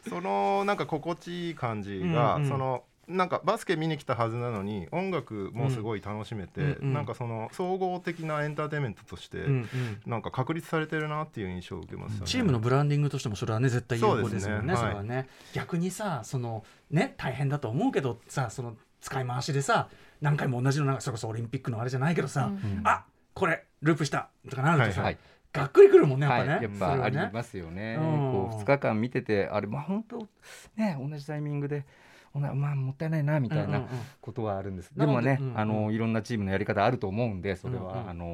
そのなんか心地いい感じが、うんうん。そのなんかバスケ見に来たはずなのに音楽もすごい楽しめて、うんうんなんかその総合的なエンターテインメントとして、うんうん。なんか確立されてるなっていう印象を受けますよね。チームのブランディングとしてもそれはね絶対有効ですもんね。ねれはね。逆にさそのね大変だと思うけどさその使い回しでさ何回も同じのなんかそれこそオリンピックのあれじゃないけどさ、うん。あこれループしたとかなるとさ、はいはいがっくりくるもんねやっぱね。はい、やっぱありますよね。うんこう2日間見ててあれまあ本当ね同じタイミングでまあもったいないなみたいなうんうんうん。ことはあるんです。なのででもね、うんうん。あのいろんなチームのやり方あると思うんでそれは、うんうんあの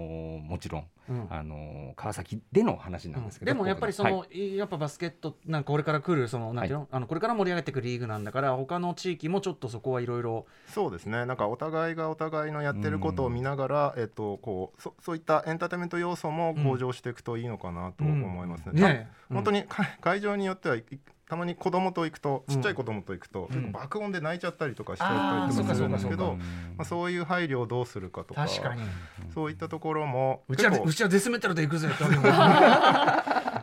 もちろん。うん。あの川崎での話なんですけど、でもやっぱりその、はいやっぱバスケットなんかこれから来るそのなんていうの、あのこれから盛り上げていくリーグなんだから他の地域もちょっとそこはいろいろそうですね。なんかお互いがお互いのやってることを見ながら、えっと、こうそそういったエンターテインメント要素も向上していくといいのかなと思いますね。たね本当にか会場によってはいたまに子供と行くとちっちゃい子供と行くと、うん。結構爆音で泣いちゃったりとかしちゃったりとかするんですけどまあ、そういう配慮をどうするかとか確かに。そういったところもうちは結構うちはデスメタルで行くぜ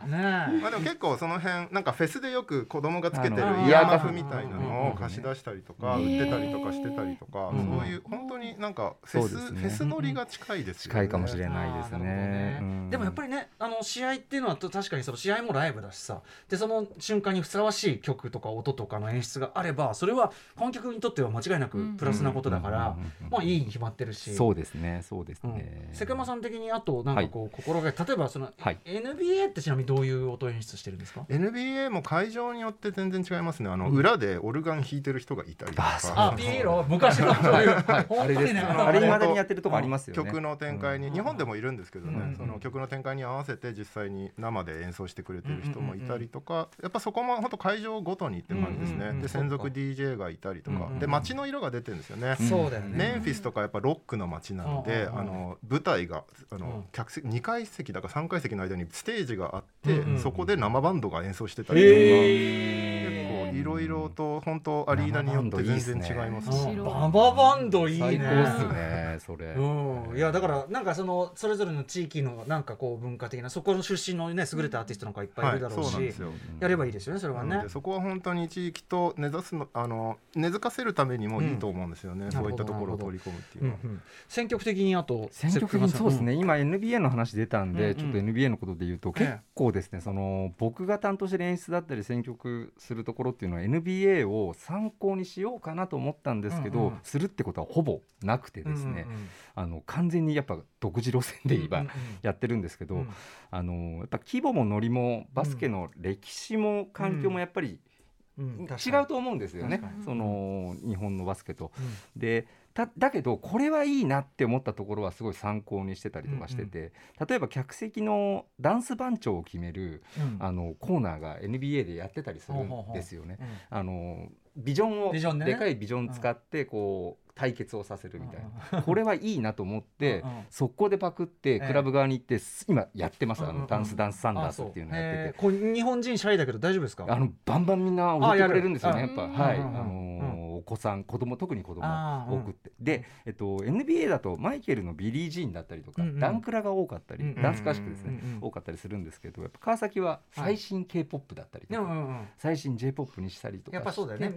まあでも結構その辺なんかフェスでよく子供がつけてるイヤーマフみたいなのうんを貸し出したりとかうん売ってたりとかしてたりとかうんそういう本当になんかフェスね。フェス乗りが近いですよね。近いかもしれないですあーなるほどね。うん。でもやっぱりねあの試合っていうのは確かにその試合もライブだしさでその瞬間にふさわしい曲とか音とかの演出があればそれは観客にとっては間違いなくプラスなことだから、まあいいに決まってるし。そうですね、そうですうん。ね。瀬熊さん的にあとなんかこう、心がけ例えばその、はい。NBA ってちなみにどういう音演出してるんですか？NBA も会場によって全然違いますね。あのうん。裏でオルガン弾いてる人がいたりとか。あピエロ？昔の。そういう、はい。あれですね。のあれ未だにやってるとこありますよね。曲の展開に、うん。日本でもいるんですけどね、うん。その曲の展開に合わせて実際に生で演奏してくれてる人もいたりとか、やっぱそこも本当会場ごとにって感じですね、うん。うん。うんで専属 DJ がいたりとか、うん。うんで街の色が出てるんですよね、うん。そうだよね。メンフィスとかやっぱロックの街なので、うん。うん。うんあの舞台があの、うん客席2階席だか3階席の間にステージがあって、うんうんそこで生バンドが演奏してたりとか、結構いろいろと本当アリーナによって全然違いますね。うんバババンドいいね。最高っすね、それ。うん、いやだからなんかそのそれぞれの地域のなんかこう文化的なそこの出身のね優れたアーティストなんかいっぱいいるだろうはい、うなんですよ。やればいいですよねそれはね。そこは本当に地域と根ざすのあの根付かせるためにもいいと思うんですよね、ん。そういったところを取り込むっていうのは。うんうん。選曲的にあと選曲的にそうですね、今 NBA の話出たんで、うんうん。ちょっと NBA のことで言うと、ええですね。その僕が担当してる演出だったり選曲するところっていうのは NBA を参考にしようかなと思ったんですけど、うんうん。するってことはほぼなくてですね、あの完全にやっぱ独自路線で今やってるんですけど、うん。あのやっぱ規模もノリもバスケの歴史も環境もやっぱりうん。違うと思うんですよね、その日本のバスケと。うん。でただけどこれはいいなって思ったところはすごい参考にしてたりとかしてて、例えば客席のダンス番長を決めるうん。あのコーナーが NBA でやってたりするんですよね。うんあのビジョンをビジョンでね。でかいビジョン使ってこう対決をさせるみたいな、これはいいなと思って速攻でパクってええ。クラブ側に行ってす今やってます、あのダンスダンスサンダースっていうのやってて。日本人シャイだけど大丈夫ですか？あのバンバンみんな踊ってくれるんですよね、やっぱ、はい、あのーお子さん、子供特に子供多くって、で、えっと、NBA だとマイケルのビリー・ジーンだったりとか、ダンクラが多かったり、ダンスクラシックですね、多かったりするんですけど、やっぱ川崎は最新 K-POP だったりとか、最新 J-POP にしたりとかやっぱそうだよね。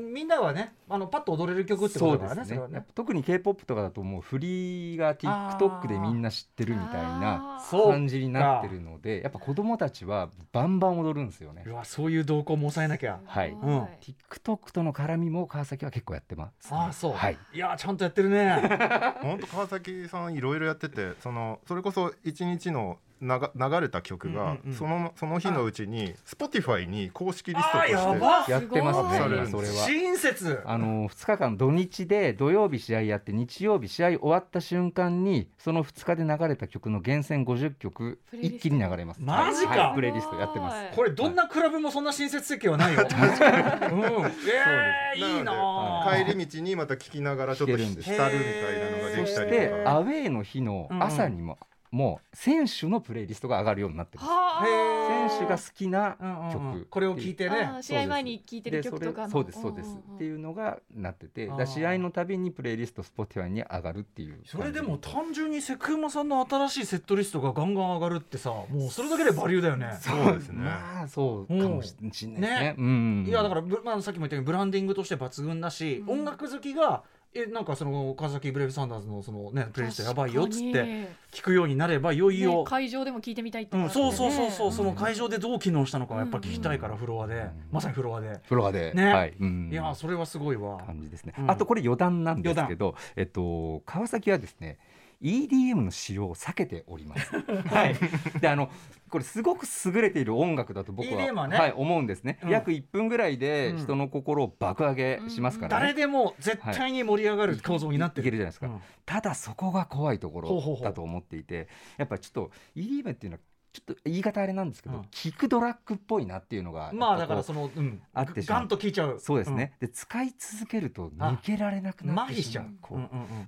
みんなはね、あのパッと踊れる曲ってことだからね。それはねやっぱ特に K-POP とかだともう振りが TikTok でみんな知ってるみたいな感じになってるのでやっぱ子供たちはバンバン踊るんですよねう。わそういう動向も抑えなきゃ。はい、うん TikTok との絡みも川崎は結構やってます、ああそう。はい。いやちゃんとやってるね。本当川崎さんいろいろやっててそのそれこそ一日の流流れた曲が、うんうんうん。そのその日のうちに Spotify に公式リストとしてやってますねそれは。親切。あの2日間土日で土曜日試合やって日曜日試合終わった瞬間にその2日で流れた曲の厳選50曲一気に流れます。マジか。はいプレイリストやってます。これどんなクラブもそんな親切設計はないよ。うん。ええいいなあ。帰り道にまた聞きながらちょっと浸るみたいなのができたりそしてとかアウェーの日の朝にも、もう選手のプレイリストが上がるようになってます。はあ。選手が好きなうんうんうん。曲これを聞いてね。試合前に聴いてる曲とかそうですそうです、んんん。っていうのがなってて試合のたびにプレイリスト Spotify に上がるっていう。それでも単純にセクウマさんの新しいセットリストがガンガン上がるってさもうそれだけでバリューだよね。そうですね、まあそうかもしれないですね。ね。うん。いやだからぶ、まあ、さっきも言ったようにブランディングとして抜群だし、うん。音楽好きがえなんかその川崎ブレイブサンダーズのそのねプレイリストやばいよっつって聞くようになればいよいよ、ね会場でも聞いてみたいってうん、そうそうそうそう、うその会場でどう機能したのかやっぱ聞きたいから、うんフロアで、ん。まさにフロアで、フロアで、ね。はい、うん。いやそれはすごいわ。感じですね、うん。あとこれ余談なんですけど、えっと、川崎はですね EDM の使用を避けております。はい、であのこれすごく優れている音楽だと僕はね。はい、思うんですね、うん。約1分ぐらいでうん。人の心を爆上げしますからね、誰でも絶対に盛り上がる構造になっていける。るじゃないですか、うん。ただそこが怖いところだと思っていてやっぱりちょっと EDM っていうのはちょっと言い方あれなんですけど、うん。キックドラッグっぽいなっていうのがまあだからその、うん、あってしまう。ガンと聞いちゃう。そうですね、で使い続けると抜けられなくうん。なってしまう。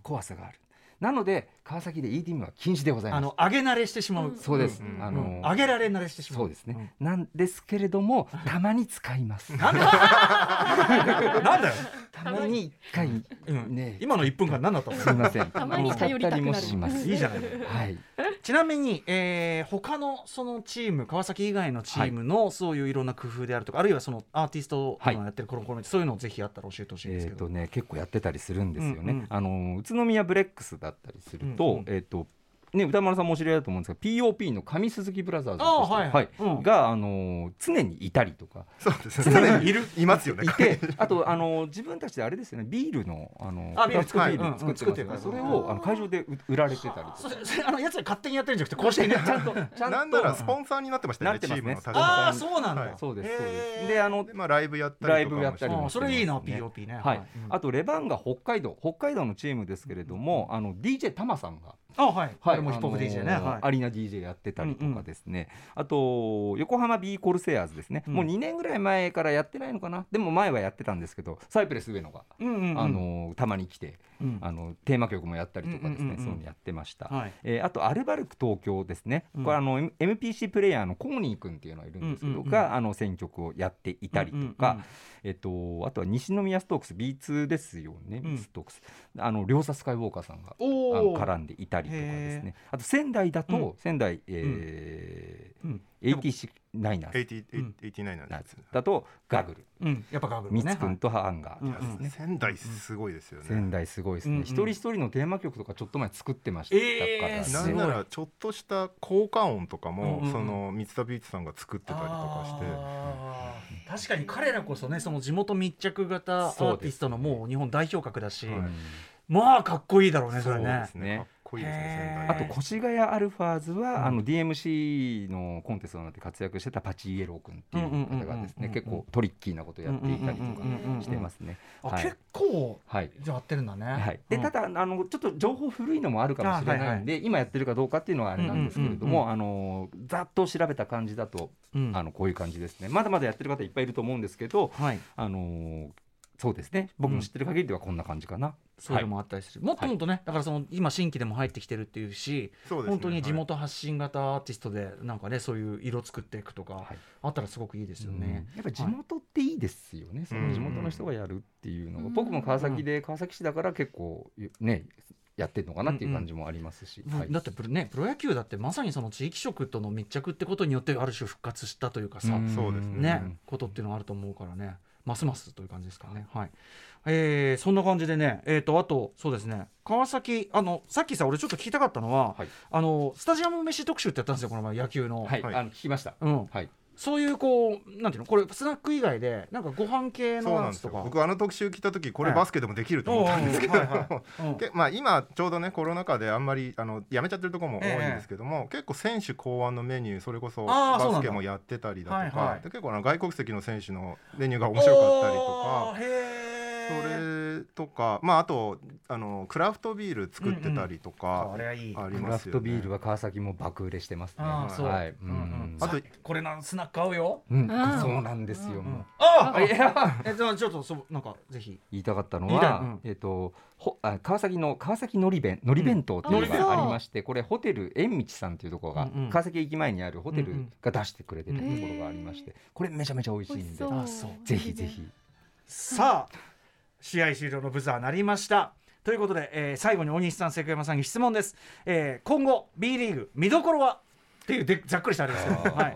怖さがあるなので川崎で EDM は禁止でございます。あの上げ慣れしてしまう。うん。そうです、うん。あの上げられ慣れしてしまう。そうですね、なんですけれどもたまに使います。なんだなんだよ。たまに一回うん。ね。今の1分間何だったの？すみません。たまに頼りたくなる。使ったりもします。いいじゃない。はい。ちなみに、えー、他のそのチーム川崎以外のチームのそういういろんな工夫であるとか、あるいはそのアーティストがやってるコロコロそういうのをぜひあったら教えてほしいんですけど、えーとね、結構やってたりするんですよね、うんうんあの宇都宮ブレックスだったりすると,、えーとね、歌丸さんもお知り合いだと思うんですが POP の上鈴木ブラザーズはいうん。が、あの常にいたりとか。そうですね。常にいるいますよね。いてあとあの自分たちであれですよね。ビールのあのあビール作ってビールうんうん。作ってますから、作ってるそれをあの会場で売売られてたりとか。あのやつら勝手にやってるんじゃなくてこうしてねちゃんとちゃんと。なんならスポンサーになってましたよねなってますね。チームのああそうなんだ、はい。そうですそうです。であのでまあライブやったライりとかもブやったりそれいいな POP ね。はい、うん。あとレバンガ北海道北海道のチームですけれども、あの DJ タマさんがあはい、はい、もヒップホップ DJ ね、アリーナ DJ やってたりとかですね、あと横浜 B コルセアーズですね、うん。もう2年ぐらい前からやってないのかな？でも前はやってたんですけどサイプレス上野が、あのーたまに来て、うん。あのテーマ曲もやったりとかですね、そういうのやってました、はい。えーあとアルバルク東京ですね、うん。これあの MPC プレイヤーのコーニー君っていうのがいるんですけど、があの選曲をやっていたりとか、えっと、あとは西宮ストークス B2 ですよね、うん。ストークス。あの両佐スカイウォーカーさんがあの絡んでいたりとかですねあと仙台だと、うん。仙台、えーうん。80 ATC ナイナー。ズ80 89なん。ですだとガグル。うん。やっぱガブルね。ミツ君とハンガーね、仙台すごいですよね。仙台すごいですね、うんうん。一人一人のテーマ曲とかちょっと前作ってました。から、えーすごい。なんならちょっとした効果音とかも、うんうんうん。その三田ビーチさんが作ってたりとかして。確かに彼らこそねその地元密着型アーティストのもう日本代表格だし、はい。まあかっこいいだろうねそれそうねですねこいいですねあと越谷アルファーズは、うん。あの DMC のコンテストになって活躍してたパチイエロー君っていう方がですね結構トリッキーなことやっていたりとかしてますね。あ、はい。結構はい。じゃあやってるんだね、はい、でうん。ただあのちょっと情報古いのもあるかもしれないんで、今やってるかどうかっていうのはあれなんですけれども、うんあのざっと調べた感じだと、うん。あのこういう感じですね。まだまだやってる方いっぱいいると思うんですけど、はい。あのそうですね。僕の知ってる限りではこんな感じかな。そういうのもあったりする、もっともっとねだからその今新規でも入ってきてるっていうしそうね。本当に地元発信型アーティストでなんかねそういう色作っていくとか、はい。あったらすごくいいですようん。ね、やっぱり地元っていいですよね、その地元の人がやるっていうのが、僕も川崎で、川崎市だから結構ねやってるのかなっていう感じもありますし、はい。だってプロ,、ね、プロ野球だってまさにその地域色との密着ってことによってある種復活したというかさ、うん。そうですね、ことっていうのはあると思うからねますますという感じですかね。はい。えーそんな感じでね、えー、とあとそうですね。川崎あのさっきさ俺ちょっと聞きたかったのは、はい。あのスタジアム飯特集ってやったんですよこの前野球の。はい、はい。あの聞きました、うん、はいそういうこうなんていうのこれスナック以外でなんかご飯系のやつとか。よ。僕あの特集聞いた時これはいバスケでもできると思ったんですけど、まあ、今ちょうどねコロナ禍であんまりあのやめちゃってるところも多いんですけども、結構選手考案のメニューそれこそバスケもやってたりだとか。はいはい。で結構あの外国籍の選手のメニューが面白かったりとかそーれとかまああとあのクラフトビール作ってたりとかこれはいい。ありクラますよね。フトビールは川崎も爆売れしてますね。あーそう。はい、ううん。うんん、あとこれなんスナック合うよ。うん。そうなんですよ。ああいや。えじゃあちょっとそうなんかぜひ。言いたかったのは、うん。えっ、とほあ川崎の川崎のり弁のり弁当っていうのうんがありまして、これホテル縁道さんっていうところが、うんうん。川崎駅前にあるホテルが出してくれてるところがありまして、これめちゃめちゃ美味しいんでぜひぜひ。さあ試合終了のブザー鳴りました。ということで、えー最後に大西さん関山さんに質問です、えー今後 B リーグ見どころは？っていうでざっくりしたあれですよ、はい、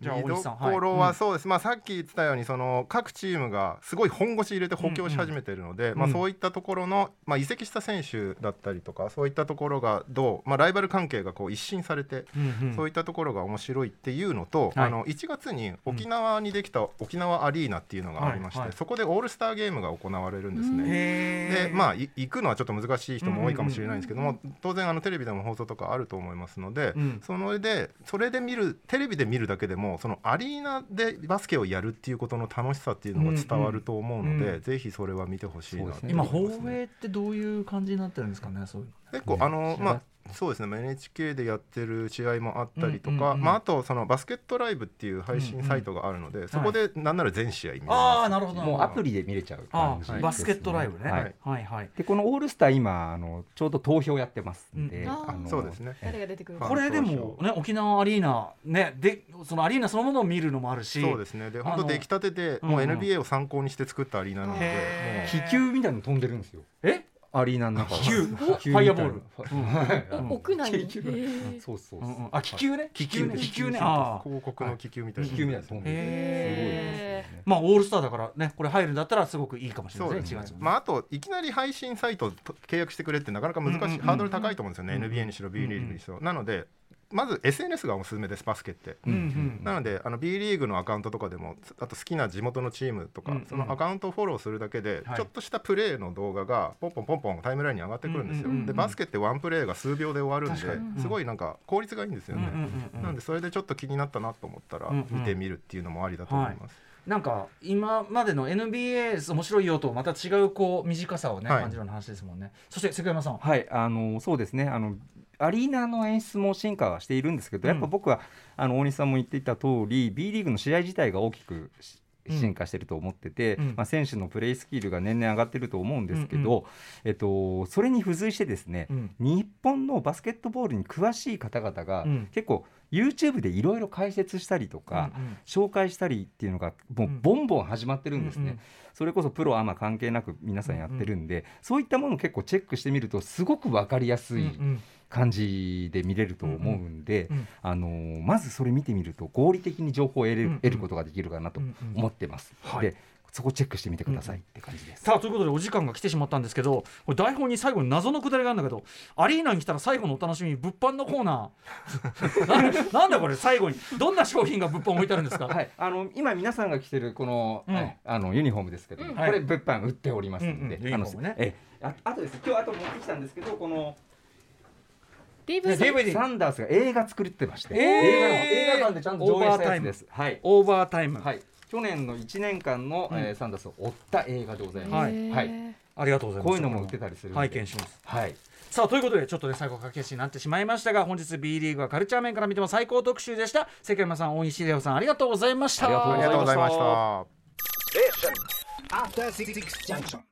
じゃあ見どころはいはそうです、まあさっき言ってたようにその各チームがすごい本腰入れて補強し始めてるので、まあうんそういったところの、まあ、移籍した選手だったりとかそういったところがどう、まあ、ライバル関係がこう一新されて、うんうん。そういったところが面白いっていうのと、はい。あの1月に沖縄にできた沖縄アリーナっていうのがありまして、はいはい。そこでオールスターゲームが行われるんですね。でまあい行くのはちょっと難しい人も多いかもしれないんですけども、当然あのテレビでも放送とかあると思いますので、うん。そのでそれで見るテレビで見るだけでもそのアリーナでバスケをやるっていうことの楽しさっていうのが伝わると思うので、うん。うんぜひそれは見てほしいなそうですね。今と思いますね放映ってどういう感じになってるんですかねそういうね結構あのまあそうですねまあ NHK でやってる試合もあったりとか、うんうんうんまあ、あとそのバスケットライブっていう配信サイトがあるので、そこでなんなら全試合見れます、ああなるほど。もうアプリで見れちゃうあ感じです、ね。バスケットライブね、ははい。い、はいはい。でこのオールスター今あのちょうど投票やってますんで、うん。あーのそうですね。誰が出てくるはいこれでもね沖縄アリーナねでそのアリーナそのものを見るのもあるしそうですね。で本当出来たてでうんもう NBA を参考にして作ったアリーナなので、気球みたいなの飛んでるんですよ。え？アリーナの中気球。気球ファイヤーボール。屋内に。そうそうあ気球ね。気球ね。気球ね。広告の気球みたいな気球みたいな。すごいですねまあオールスターだからねこれ入るんだったらすごくいいかもしれない。ですね1そうですね。月もねまあ、あといきなり配信サイトと契約してくれってなかなか難しい、ハードル高いと思うんですよね、NBA にしろ B リーグにしろ、なのでまず SNS がおすすめですバスケって、うんうんなのであの B リーグのアカウントとかでもあと好きな地元のチームとか、うんうん。そのアカウントをフォローするだけで、はい。ちょっとしたプレーの動画がポンポンポンポンタイムラインに上がってくるんですよ、うんうんうんでバスケってワンプレーが数秒で終わるん確かに。ですごいなんか効率がいいんですよね、うんうんうんうん。なのでそれでちょっと気になったなと思ったらうんうん見てみるっていうのもありだと思います、なんか今までの NBA 面白いよとまた違うこう短さをね、はい。感じるような話ですもんね。そして関山さん。はいあのそうですね。あのアリーナの演出も進化はしているんですけど、うん。やっぱ僕はあの大西さんも言っていた通り B リーグの試合自体が大きく進化してると思ってて、うん。まあ、選手のプレースキルが年々上がってると思うんですけど、うんうえっと、それに付随してですね、うん。日本のバスケットボールに詳しい方々が、うん。結構 YouTube でいろいろ解説したりとか、うんうん。紹介したりっていうのがもうボンボン始まってるんですね。うんうん。それこそプロアマ関係なく皆さんやってるんで、そういったものを結構チェックしてみるとすごく分かりやすいうん感じで見れると思うんで、あのーまずそれ見てみると合理的に情報を得れる,、得ることができるかなと思ってます。はい。でそこチェックしてみてくださいって感じです。さあということでお時間が来てしまったんですけどこれ台本に最後に謎のくだりがあるんだけどアリーナに来たら最後のお楽しみに物販のコーナー。な なんだこれ最後に。どんな商品が物販置いてあるんですか、はい、あの今皆さんが着てるこの,、うん。はい。あのユニフォームですけど、うん。これ物販売っておりますので、うんうん。ユニフォームね。あのえああとですね今日あと持ってきたんですけどこの DVD サンダースが映画作ってまして、えー。映画の映画館でちゃんと上映したやつです。はい。オーバータイム、はい。去年の1年間の、うん。えーサンダースを追った映画でございます。はい。へーはい。ありがとうございます。こういうのも売ってたりするんで。拝見します。はい。さあということでちょっとね最後駆け足になってしまいましたが本日 B リーグはカルチャー面から見ても最高特集でした。関山さん大西秀夫さんありがとうございました。ありがとうございました。After Six Junction.